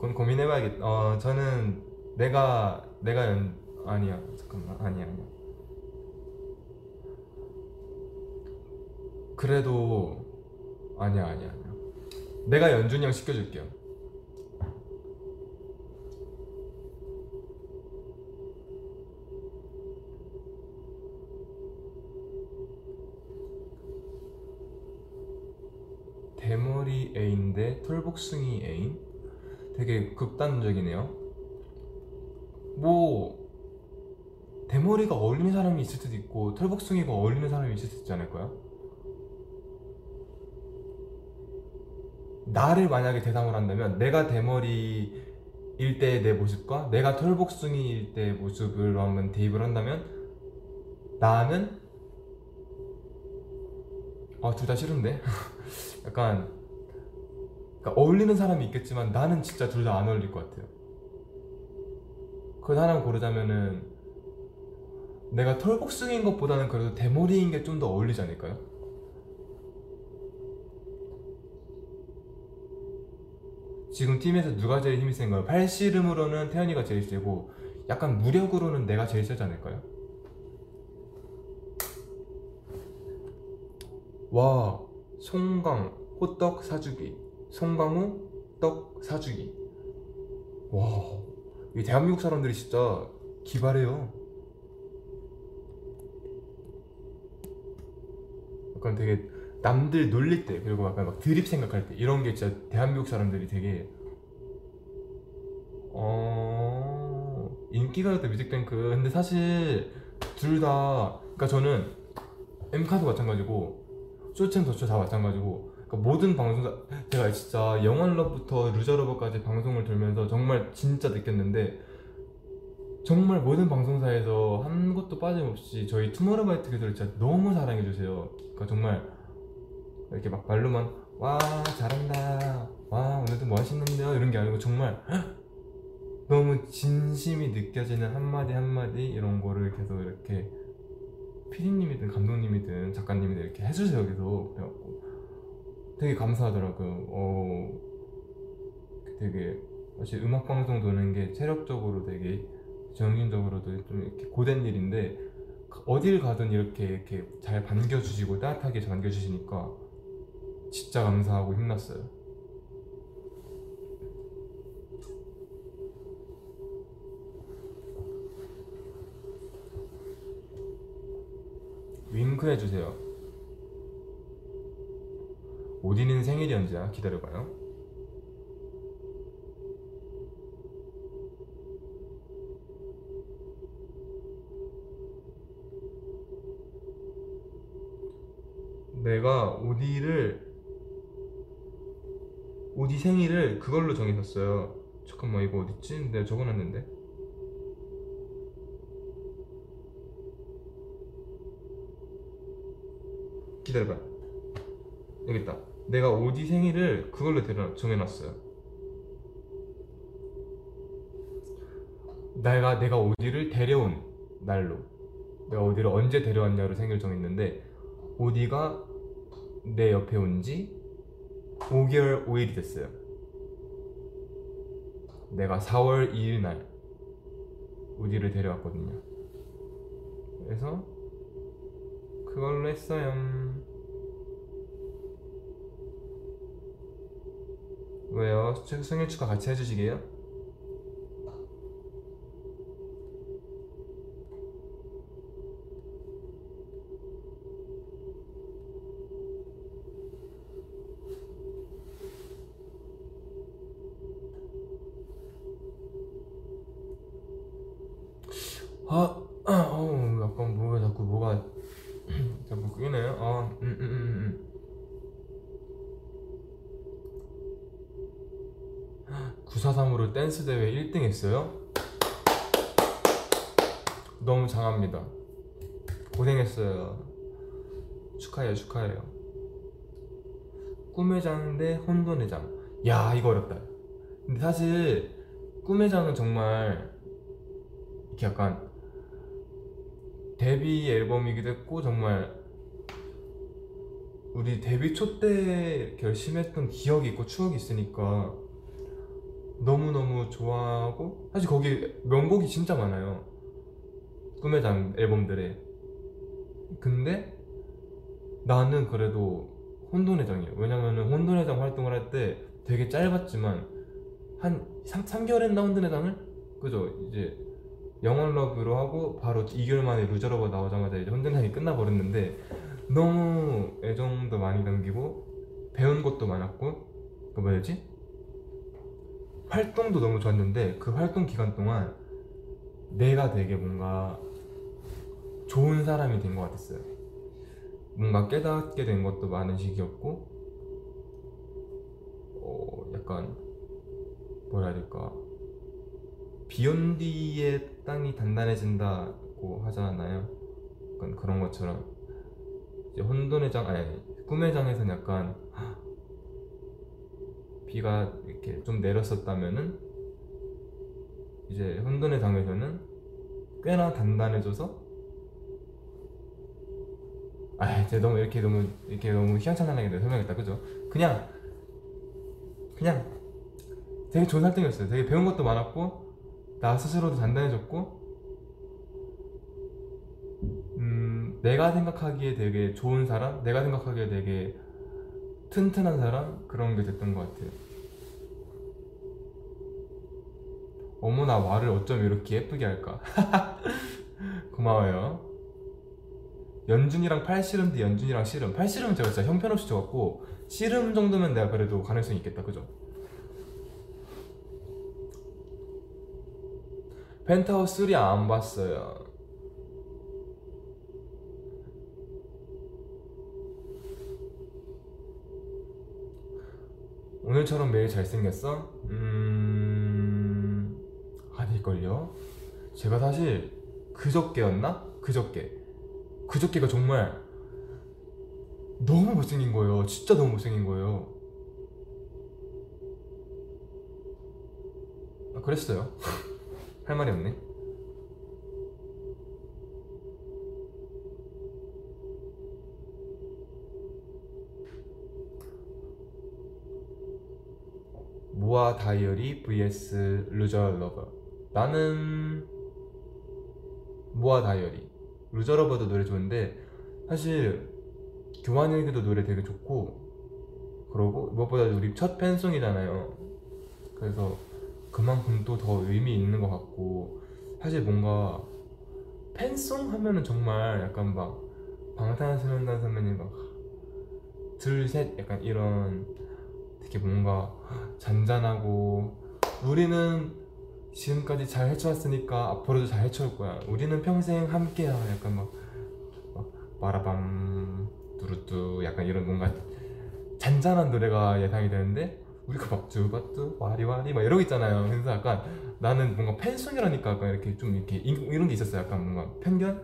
그건 고민해봐야겠 어 저는 내가 내가 연 아니야. 잠깐만 아니야 아니야. 그래도 아니야 아니야 아니야. 내가 연준이 형 씻겨줄게요. 대머리 애인 대 털복숭이 애인? 되게 극단적이네요. 뭐 대머리가 어울리는 사람이 있을 수도 있고 털복숭이가 어울리는 사람이 있을 수 있지 않을까요? 나를 만약에 대상으로 한다면 내가 대머리일 때의 내 모습과 내가 털복숭이일 때의 모습을 한번 대입을 한다면 나는 아 둘 다 싫은데 [laughs] 약간 그러니까 어울리는 사람이 있겠지만 나는 진짜 둘 다 안 어울릴 것 같아요. 그 하나 고르자면은 내가 털복숭이인 것보다는 그래도 대머리인 게 좀 더 어울리지 않을까요? 지금 팀에서 누가 제일 힘이 센 거예요? 팔씨름으로는 태연이가 제일 세고 약간 무력으로는 내가 제일 세지 않을까요? 와 송강 호떡 사주기 송강호 떡 사주기. 와이 대한민국 사람들이 진짜 기발해요. 약간 되게 남들 놀릴 때 그리고 약간 막 드립 생각할 때 이런 게 진짜 대한민국 사람들이 되게 어 인기가 있다 뮤직뱅크. 근데 사실 둘 다 그러니까 저는 엠카도 마찬가지고 쇼챔 더쇼 다 마찬가지고 그러니까 모든 방송사 제가 진짜 영원러부터 루저러버까지 방송을 들면서 정말 진짜 느꼈는데 정말 모든 방송사에서 한 것도 빠짐없이 저희 투모로우바이트게더를 진짜 너무 사랑해 주세요. 그러니까 정말 이렇게 막 말로만 와 잘한다, 와 오늘도 뭐 하시는데요? 이런 게 아니고 정말 [gasps] 너무 진심이 느껴지는 한마디 한마디 이런 거를 계속 이렇게 피디님이든 감독님이든 작가님이든 이렇게 해주세요 계속. 그래갖고 되게 감사하더라고요. 어, 되게 사실 음악 방송 도는 게 체력적으로 되게 정신적으로도 좀 이렇게 고된 일인데 어딜 가든 이렇게 이렇게 잘 반겨주시고 따뜻하게 반겨주시니까 진짜 감사하고 힘났어요. 윙크 해주세요. 오디는 생일이 언제야? 기다려봐요. 내가 오디를 오디 생일을 그걸로 정해놨어요. 잠깐만 이거 어딨지? 내가 적어놨는데. 기다려봐. 여기 있다. 내가 오디 생일을 그걸로 데려 정해놨어요. 내가 내가 오디를 데려온 날로. 내가 오디를 언제 데려왔냐로 생일 정했는데 오디가 내 옆에 온 지 5개월 5일이 됐어요. 내가 4월 2일 날 오디를 데려왔거든요. 그래서 그걸로 했어요. 왜요? 생- 생일 축하 같이 해주시게요? 댄스 대회 1등 했어요? 너무 장합니다. 고생했어요. 축하해요, 축하해요. 꿈의 장대 혼돈의 장. 야, 이거 어렵다. 근데 사실 꿈의 장은 정말 이렇게 약간 데뷔 앨범이기도 했고 정말 우리 데뷔 초 때 열심히 했던 기억이 있고 추억이 있으니까 너무너무 좋아하고 사실 거기 명곡이 진짜 많아요 꿈의 장 앨범들에 근데 나는 그래도 혼돈의 장이에요 왜냐면은 혼돈의 장 활동을 할 때 되게 짧았지만 한 3, 3개월 했나 혼돈의 장을? 그죠 이제 영원 love로 하고 바로 2개월 만에 Loser Lover 나오자마자 이제 혼돈의 장이 끝나버렸는데 너무 애정도 많이 남기고 배운 것도 많았고 그 뭐였지? 활동도 너무 좋았는데 그 활동 기간 동안 내가 되게 뭔가 좋은 사람이 된 것 같았어요. 뭔가 깨닫게 된 것도 많은 시기였고, 어, 약간 뭐라 해야 될까. 뒤에 땅이 단단해진다고 하잖아요. 약간 그런 것처럼 이제 혼돈의 장, 아니, 꿈의 장에서는 약간 비가 이렇게 좀 내렸었다면은 이제 혼돈의 장에서는 꽤나 단단해져서 아, 이제 너무 이렇게 너무 이렇게 너무 희한찬란하게 설명했다, 그죠? 그냥 그냥 되게 좋은 활동이었어요. 되게 배운 것도 많았고 나 스스로도 단단해졌고 음, 내가 생각하기에 되게 좋은 사람, 내가 생각하기에 되게 튼튼한 사람 그런 게 됐던 것 같아요. 어머나 말을 어쩜 이렇게 예쁘게 할까? [laughs] 고마워요. 연준이랑 팔씨름도 연준이랑 씨름 팔씨름은 제가 진짜 형편없이 쳐갖고 씨름 정도면 내가 그래도 가능성이 있겠다 그죠? 펜타우스 3안 봤어요 오늘처럼 매일 잘생겼어? 음... 아닐걸요? 제가 사실 그저께였나? 그저께. 그저께가 정말 너무 못생긴 거예요. 진짜 너무 못생긴 거예요. 아, 그랬어요. [laughs] 할 말이 없네. 모아 다이어리 vs Loser Lover 나는 모아 다이어리. Loser Lover도 노래 좋은데 사실 교환일기도 노래 되게 좋고 그러고 무엇보다 우리 첫 fan song이잖아요. 그래서 그만큼 또 더 의미 있는 것 같고 사실 뭔가 fan song 하면은 정말 약간 막 방탄소년단 선배님 막 둘 셋 약간 이런 되게 뭔가 잔잔하고 우리는 지금까지 잘 헤쳐왔으니까 앞으로도 잘 헤쳐올 거야. 우리는 평생 함께야. 약간 막, 막 마라밤 뚜루뚜 약간 이런 뭔가 잔잔한 노래가 예상이 되는데 우리가 막 쭈바뚜 와리와리 막 이러고 있잖아요. 그래서 약간 나는 뭔가 팬송이라니까 약간 이렇게 좀 이렇게 이- 이런 게 있었어요. 약간 뭔가 편견?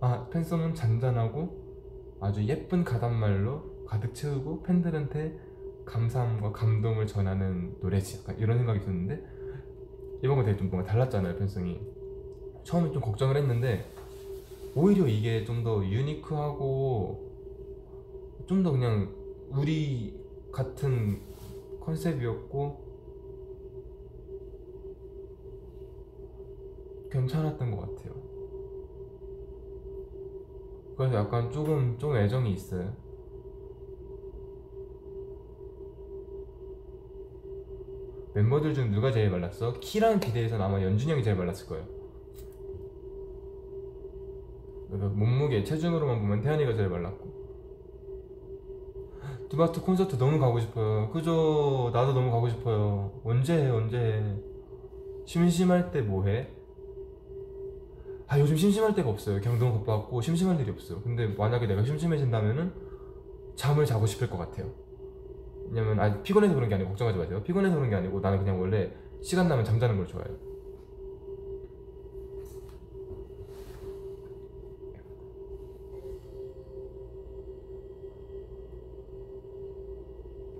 아 팬송은 잔잔하고 아주 예쁜 가단말로 가득 채우고 팬들한테 감사함과 감동을 전하는 노래지 약간 이런 생각이 드는데 이번과 되게 좀 뭔가 달랐잖아요 팬송이. 처음에 좀 걱정을 했는데 오히려 이게 좀 더 유니크하고 좀 더 그냥 우리 같은 컨셉이었고 괜찮았던 것 같아요. 그래서 약간 조금 좀 애정이 있어요 멤버들 중 누가 제일 말랐어? 키랑 기대해서는 아마 연준이 형이 제일 말랐을 거예요. 그래서 몸무게, 체중으로만 보면 태연이가 제일 말랐고. 두바트 콘서트 너무 가고 싶어요. 그죠? 나도 너무 가고 싶어요. 언제 해, 언제 해. 심심할 때 뭐 해? 아, 요즘 심심할 때가 없어요. 그냥 너무 바빠갖고 심심할 일이 없어요. 근데 만약에 내가 심심해진다면은 잠을 자고 싶을 것 같아요. 왜냐면 아 피곤해서 그런 게 아니고 걱정하지 마세요. 피곤해서 그런 게 아니고 나는 그냥 원래 시간 나면 잠자는 걸 좋아해요.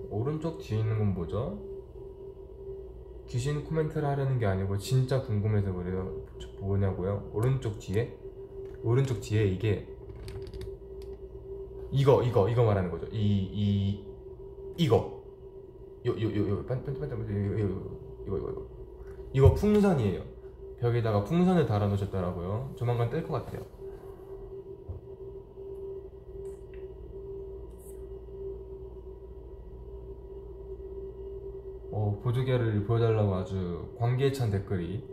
오른쪽 뒤에 있는 건 뭐죠? 귀신 코멘트를 하려는 게 아니고 진짜 궁금해서 그래요. 뭐냐고요? 오른쪽 뒤에? 오른쪽 뒤에 이게 이거 이거 이거 말하는 거죠. 이 이 이거 요요요요 이거 이거 이거 이거 풍선이에요. 벽에다가 풍선을 달아 놓으셨더라고요. 조만간 뜰 것 같아요. 어, 보조개를 보여달라고 아주 관계에 찬 댓글이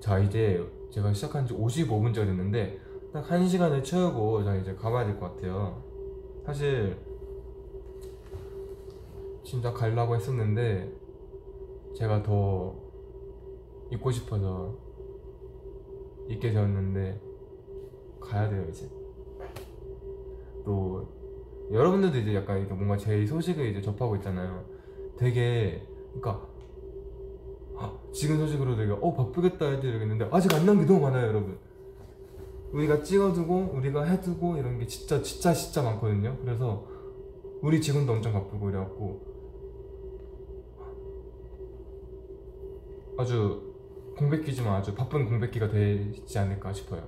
자 이제 제가 시작한 지 55분째 됐는데 딱 한 시간을 채우고 자 이제 가봐야 될 것 같아요 사실 진짜 가려고 했었는데 제가 더 있고 싶어서 있게 되었는데 가야 돼요 이제 또 여러분들도 이제 약간 이렇게 뭔가 제 소식을 이제 접하고 있잖아요. 되게 그러니까 아, 지금 소식으로 되게 어 바쁘겠다 해도 이러겠는데 아직 안 나온 게 너무 많아요, 여러분. 우리가 찍어두고 우리가 해두고 이런 게 진짜 진짜 진짜 많거든요. 그래서 우리 지금도 엄청 바쁘고 이래갖고 아주 공백기지만 아주 바쁜 공백기가 되지 않을까 싶어요.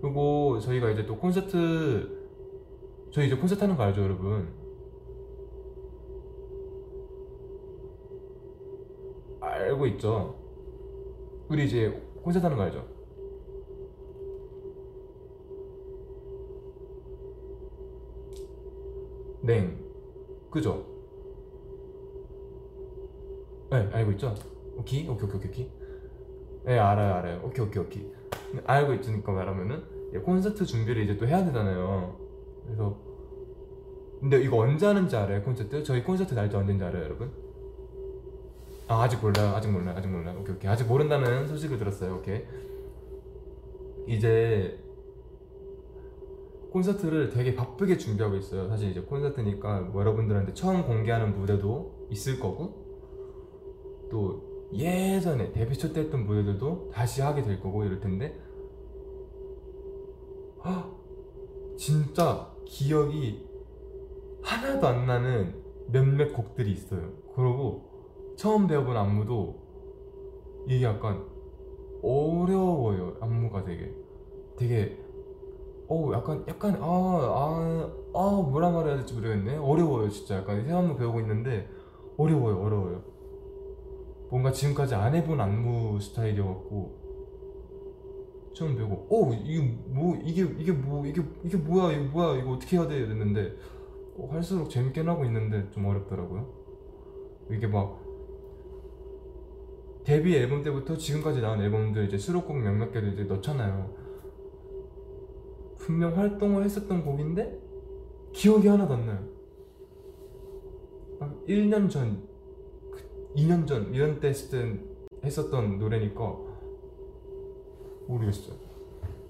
그리고 저희가 이제 또 콘서트 저희 이제 콘서트 하는 거 알죠, 여러분? 알고 있죠? 우리 이제 콘서트 하는 거 알죠? 냉. 그죠? 네, 알고 있죠? 오케이, 오케이, 오케이, 오케이. 예 알아요 알아요 오케이 오케이 오케이 알고 있으니까 말하면은 예, 콘서트 준비를 이제 또 해야 되잖아요 그래서 근데 이거 언제 하는지 알아요 콘서트? 저희 콘서트 날짜 언제인지 알아요 여러분? 아 아직 몰라요 아직 몰라요 아직 몰라요 오케이 오케이 아직 모른다는 소식을 들었어요 오케이 이제 콘서트를 되게 바쁘게 준비하고 있어요 사실 이제 콘서트니까 뭐 여러분들한테 처음 공개하는 무대도 있을 거고 또 예전에 데뷔 초 때 했던 무대들도 다시 하게 될 거고 이럴 텐데 아, 진짜 기억이 하나도 안 나는 몇몇 곡들이 있어요. 그리고 처음 배워본 안무도 이게 약간 어려워요. 안무가 되게 되게 어 약간 약간 아아 아 뭐라 말해야 될지 모르겠네. 어려워요 진짜. 약간 새 안무 배우고 있는데 어려워요 어려워요. 뭔가 지금까지 안 해본 안무 스타일이어갖고 처음 배우고 어 이게 뭐 이게 이게 뭐 이게 이게 뭐야 이거 뭐야 이거 어떻게 해야 돼 이랬는데 어, 할수록 재밌게 하고 있는데 좀 어렵더라고요 이게 막 데뷔 앨범 때부터 지금까지 나온 앨범들 이제 수록곡 몇몇 개를 이제 넣잖아요 분명 활동을 했었던 곡인데 기억이 하나도 안 나요 막 1년 전 2년 전 이런 때 했을 땐 했었던 노래니까 모르겠어요.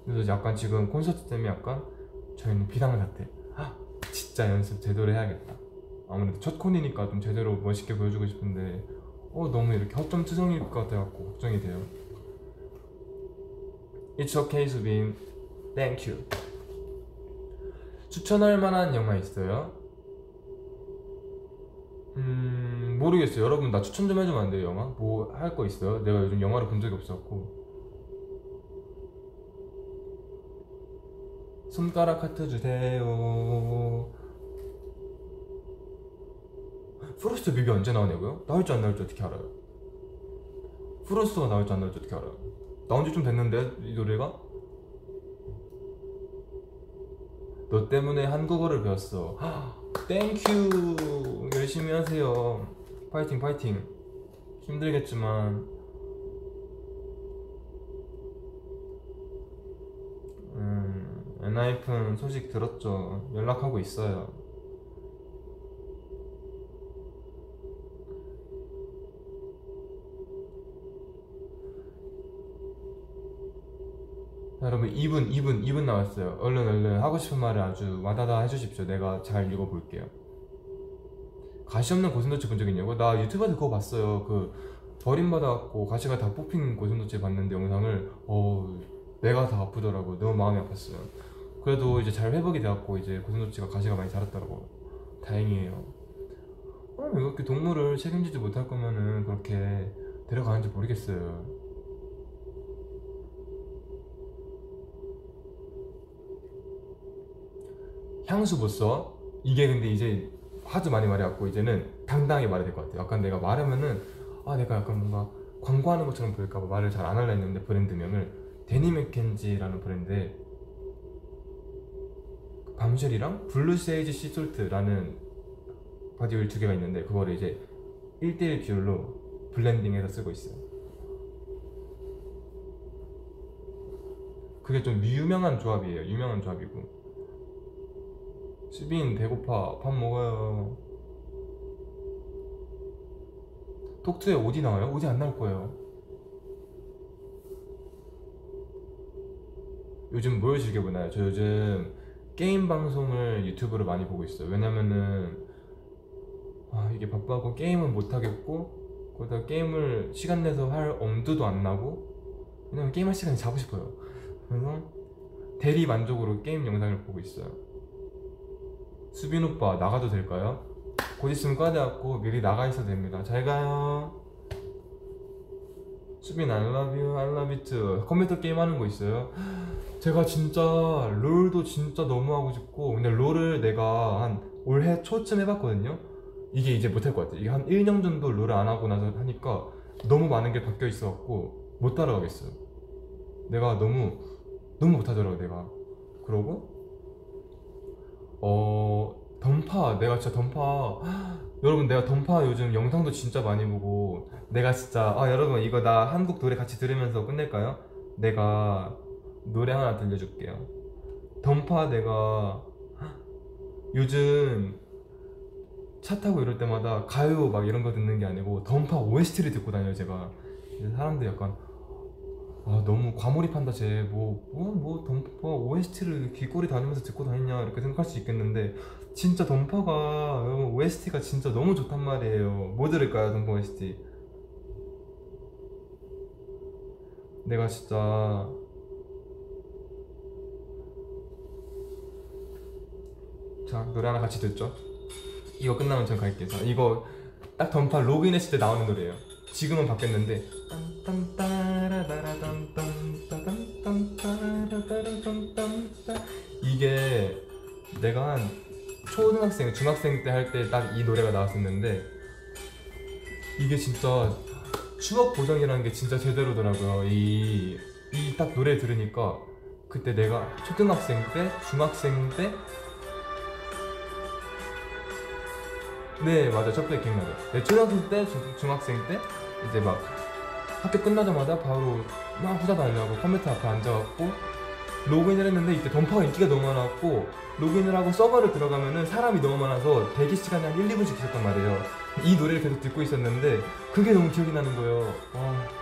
그래서 약간 지금 콘서트 때문에 약간 저희는 비상사태. 아 진짜 연습 제대로 해야겠다. 아무래도 첫 콘이니까 좀 제대로 멋있게 보여주고 싶은데 어 너무 이렇게 허점 투성일 것 같아갖고 걱정이 돼요. It's okay, 수빈. Thank you. 추천할 만한 영화 있어요? 음 모르겠어요 여러분 나 추천 좀 해주면 안 돼요 영화? 뭐 할 거 있어요? 내가 요즘 영화를 본 적이 없었고 손가락 하트 주세요 프로스트 뮤비 언제 나오냐고요? 나올지 안 나올지 어떻게 알아요? Frost가 나올지 안 나올지 어떻게 알아요? 나온 지 좀 됐는데 이 노래가? 너 때문에 한국어를 배웠어. [gasps] Thank you 열심히 하세요. 파이팅 파이팅. 힘들겠지만. 음, 엔하이픈 소식 들었죠. 연락하고 있어요 여러분 2분 2분 2분 나왔어요. 얼른 얼른 하고 싶은 말을 아주 와다다 해주십시오. 내가 잘 읽어볼게요. 가시 없는 고슴도치 본 적 있냐고? 나 유튜브에서 그거 봤어요. 그 버림받아갖고 가시가 다 뽑힌 고슴도치 봤는데 영상을. 어 내가 다 아프더라고. 너무 마음이 아팠어요. 그래도 이제 잘 회복이 돼갖고 이제 고슴도치가 가시가 많이 자랐더라고. 다행이에요. 어, 왜 이렇게 동물을 책임지지 못할 거면은 그렇게 데려가는지 모르겠어요 향수 못 써? 이게 근데 이제 하도 많이 말해갖고 이제는 당당하게 말해야 될 것 같아요. 약간 내가 말하면은 아 내가 약간 뭔가 광고하는 것처럼 보일까봐 말을 잘 안 하려 했는데 브랜드명을 Dani Mackenzie라는 브랜드의 Bombshell이랑 Blue Sage Sea Salt라는 body oil 두 개가 있는데 그거를 이제 1대1 비율로 블렌딩해서 쓰고 있어요. 그게 좀 유명한 조합이에요. 유명한 조합이고. 수빈 배고파. 밥 먹어요. 추석에 어디 나와요? 어디 안 나올 거예요. 요즘 뭘 즐겨 보나요? 저 요즘 게임 방송을 유튜브로 많이 보고 있어요. 왜냐면은 아 이게 바빠갖고 게임은 못 하겠고 거기다 게임을 시간 내서 할 엄두도 안 나고 왜냐면 게임할 시간이 자고 싶어요. 그래서 대리 만족으로 게임 영상을 보고 있어요 수빈 오빠 나가도 될까요? 곧 있으면 꺼야 돼갖고 미리 나가 있어도 됩니다. 잘 가요. 수빈 I love you, I love it. 컴퓨터 게임 하는 거 있어요? 제가 진짜 롤도 진짜 너무 하고 싶고 근데 롤을 내가 한 올해 초쯤 해봤거든요. 이게 이제 못할 것 같아. 이게 한 1년 정도 롤을 안 하고 나서 하니까 너무 많은 게 바뀌어 있어갖고 못 따라가겠어요. 내가 너무 너무 못하더라고 내가. 그러고 어 던파. 내가 진짜 던파. 여러분 내가 던파 요즘 영상도 진짜 많이 보고 내가 진짜 아 여러분 이거 나 한국 노래 같이 들으면서 끝낼까요? 내가 노래 하나 들려줄게요. 던파 내가 요즘 차 타고 이럴 때마다 가요 막 이런 거 듣는 게 아니고 던파 OST를 듣고 다녀요 제가. 사람들이 약간 아 너무 과몰입한다 쟤뭐뭐뭐 던파 OST를 귀걸이 다니면서 듣고 다니냐 이렇게 생각할 수 있겠는데 진짜 던파가 OST가 진짜 너무 좋단 말이에요. 뭐 들을까요 던파 OST 내가 진짜 자 노래 하나 같이 듣죠? 이거 끝나면 전 갈게요. 자 이거 딱 던파 로그인했을 때 나오는 노래예요. 지금은 바뀌었는데 이게 내가 한 초등학생, 중학생 때 할 때 딱 이 노래가 나왔었는데 이게 진짜 추억 보정이라는 게 진짜 제대로더라고요. 이 이 딱 노래 들으니까 그때 내가 초등학생 때, 중학생 때 네, 맞아. 첫째 기억나죠. 네, 초등학생 때, 중, 중학생 때 이제 막 학교 끝나자마자 바로 막 후다 달려고 컴퓨터 앞에 앉아갖고 로그인을 했는데 이때 던파가 인기가 너무 많았고 로그인을 하고 서버를 들어가면은 사람이 너무 많아서 대기 시간이 한 1, 2분씩 있었단 말이에요. 이 노래를 계속 듣고 있었는데 그게 너무 기억이 나는 거예요. 와.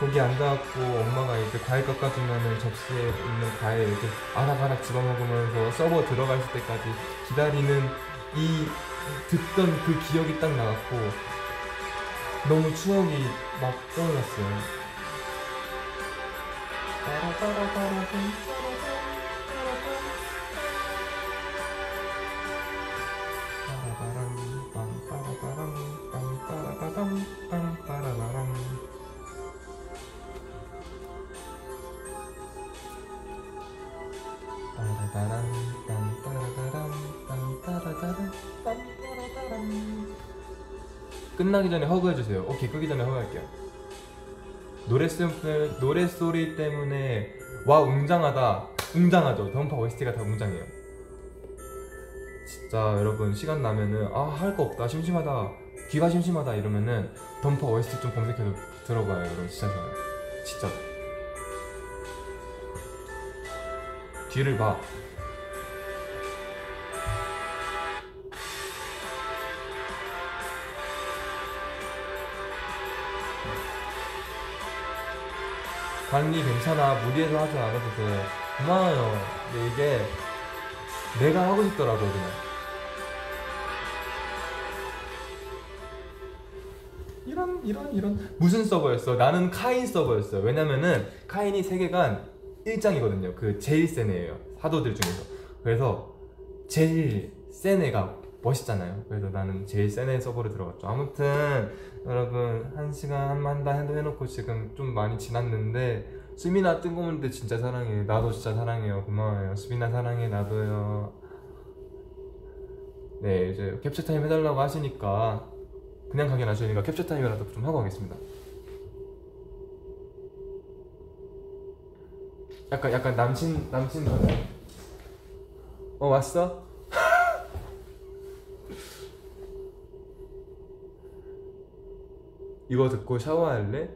거기 앉아갖고 엄마가 이제 과일 깎아주면은 접시에 있는 과일 이렇게 아락아락 집어먹으면서 서버 들어갈 때까지 기다리는 이 듣던 그 기억이 딱 나갖고 너무 추억이 막 떠올랐어요. 끝나기 전에 허그해주세요. 오케이, 끄기 전에 허그할게요. 노래 소 노래 소리 때문에 와 웅장하다, 웅장하죠. 던파 OST가 다 웅장해요. 진짜 여러분 시간 나면은 아 할 거 없다, 심심하다, 귀가 심심하다 이러면은 던파 OST 좀 검색해서 들어봐요, 여러분 진짜. 진짜. 뒤를 봐. 관리 괜찮아 무리해서 하지 않아도 돼. 고마워요. 근데 이게 내가 하고 싶더라고요 그냥. 이런 이런 이런. 무슨 서버였어? 나는 카인 서버였어. 왜냐면은 카인이 세계관 1장이거든요. 그 제일 센 애예요. 사도들 중에서. 그래서 제일 센 애가 멋있잖아요. 그래서 나는 제일 센 애 서버로 들어갔죠. 아무튼 여러분 한 시간 한만다 해놓고 지금 좀 많이 지났는데 수민아 뜬금없는데 진짜 사랑해. 나도 진짜 사랑해요. 고마워요. 수민아 사랑해 나도요. 네 이제 캡처 타임 해달라고 하시니까 그냥 가긴 하시니까 캡처 타임이라도 좀 하고 가겠습니다. 약간 약간 남친 남친 어 왔어? 이거 듣고 샤워할래?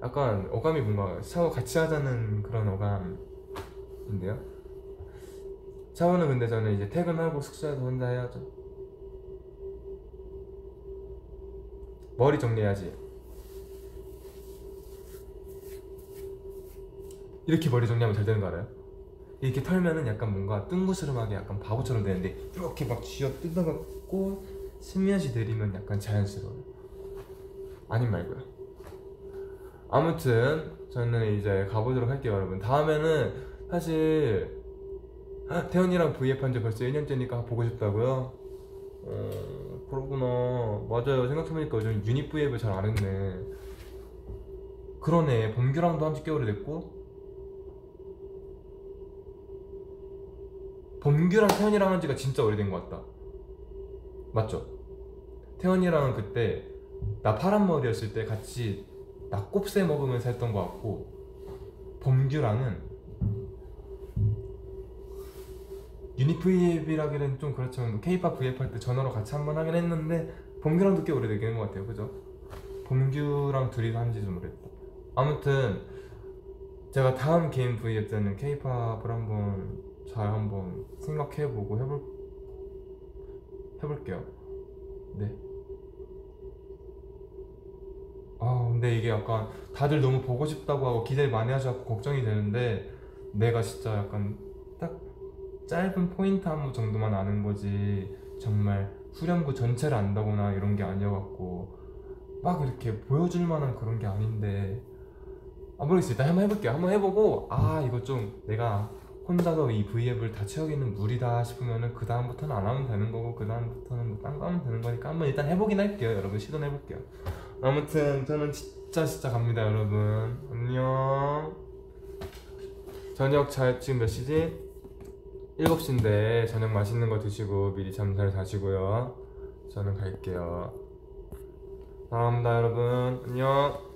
약간 어감이 뭔가 샤워 같이 하자는 그런 어감인데요. 샤워는 근데 저는 이제 퇴근하고 숙소에서 혼자 해야죠. 머리 정리해야지. 이렇게 머리 정리하면 잘 되는 거 알아요? 이렇게 털면은 약간 뭔가 뜬구스름하게 약간 바보처럼 되는데 이렇게 막 쥐어 뜯어갖고 스며시 내리면 약간 자연스러워요. 아님 말고요. 아무튼 저는 이제 가보도록 할게요, 여러분. 다음에는 사실 아, 태연이랑 V앱 한 지 벌써 1년째니까 보고 싶다고요? 어, 그러구나. 맞아요. 생각해보니까 요즘 유닛 V앱을 잘 안 했네. 그러네. 범규랑도 한 10개월이 됐고 범규랑 태연이랑 한 지가 진짜 오래된 것 같다. 맞죠? 태연이랑은 그때 나 파란 머리였을 때 같이 낙곱새 먹으면서 했던 것 같고 범규랑은 유닛 V앱이라기는 좀 그렇지만 뭐 K-pop V앱 할 때 전화로 같이 한 번 하긴 했는데 범규랑도 꽤 오래되긴 것 같아요. 그죠? 범규랑 둘이서 한지 좀 오래됐다. 아무튼 제가 다음 개인 V앱 때는 K-팝을 한번 잘 한번 생각해보고 해볼 해볼게요. 네 아 근데 이게 약간 다들 너무 보고 싶다고 하고 기대 많이 하셔서 걱정이 되는데 내가 진짜 약간 딱 짧은 포인트 한부 정도만 아는 거지. 정말 후렴구 전체를 안다거나 이런 게 아니어갖고 막 이렇게 보여줄 만한 그런 게 아닌데. 아 모르겠어 일단 한번 해볼게요. 한번 해보고 아 이거 좀 내가 혼자서 이 V앱을 다 채우기는 무리다 싶으면은 그 다음부터는 안 하면 되는 거고 그 다음부터는 뭐딴거 하면 되는 거니까 한번 일단 해보긴 할게요. 여러분 시도는 해볼게요 아무튼 저는 진짜 진짜 갑니다 여러분. 안녕. 저녁 잘 지금 몇 시지? 7시인데 저녁 맛있는 거 드시고 미리 잠 잘 자시고요. 저는 갈게요. 사랑합니다 여러분. 안녕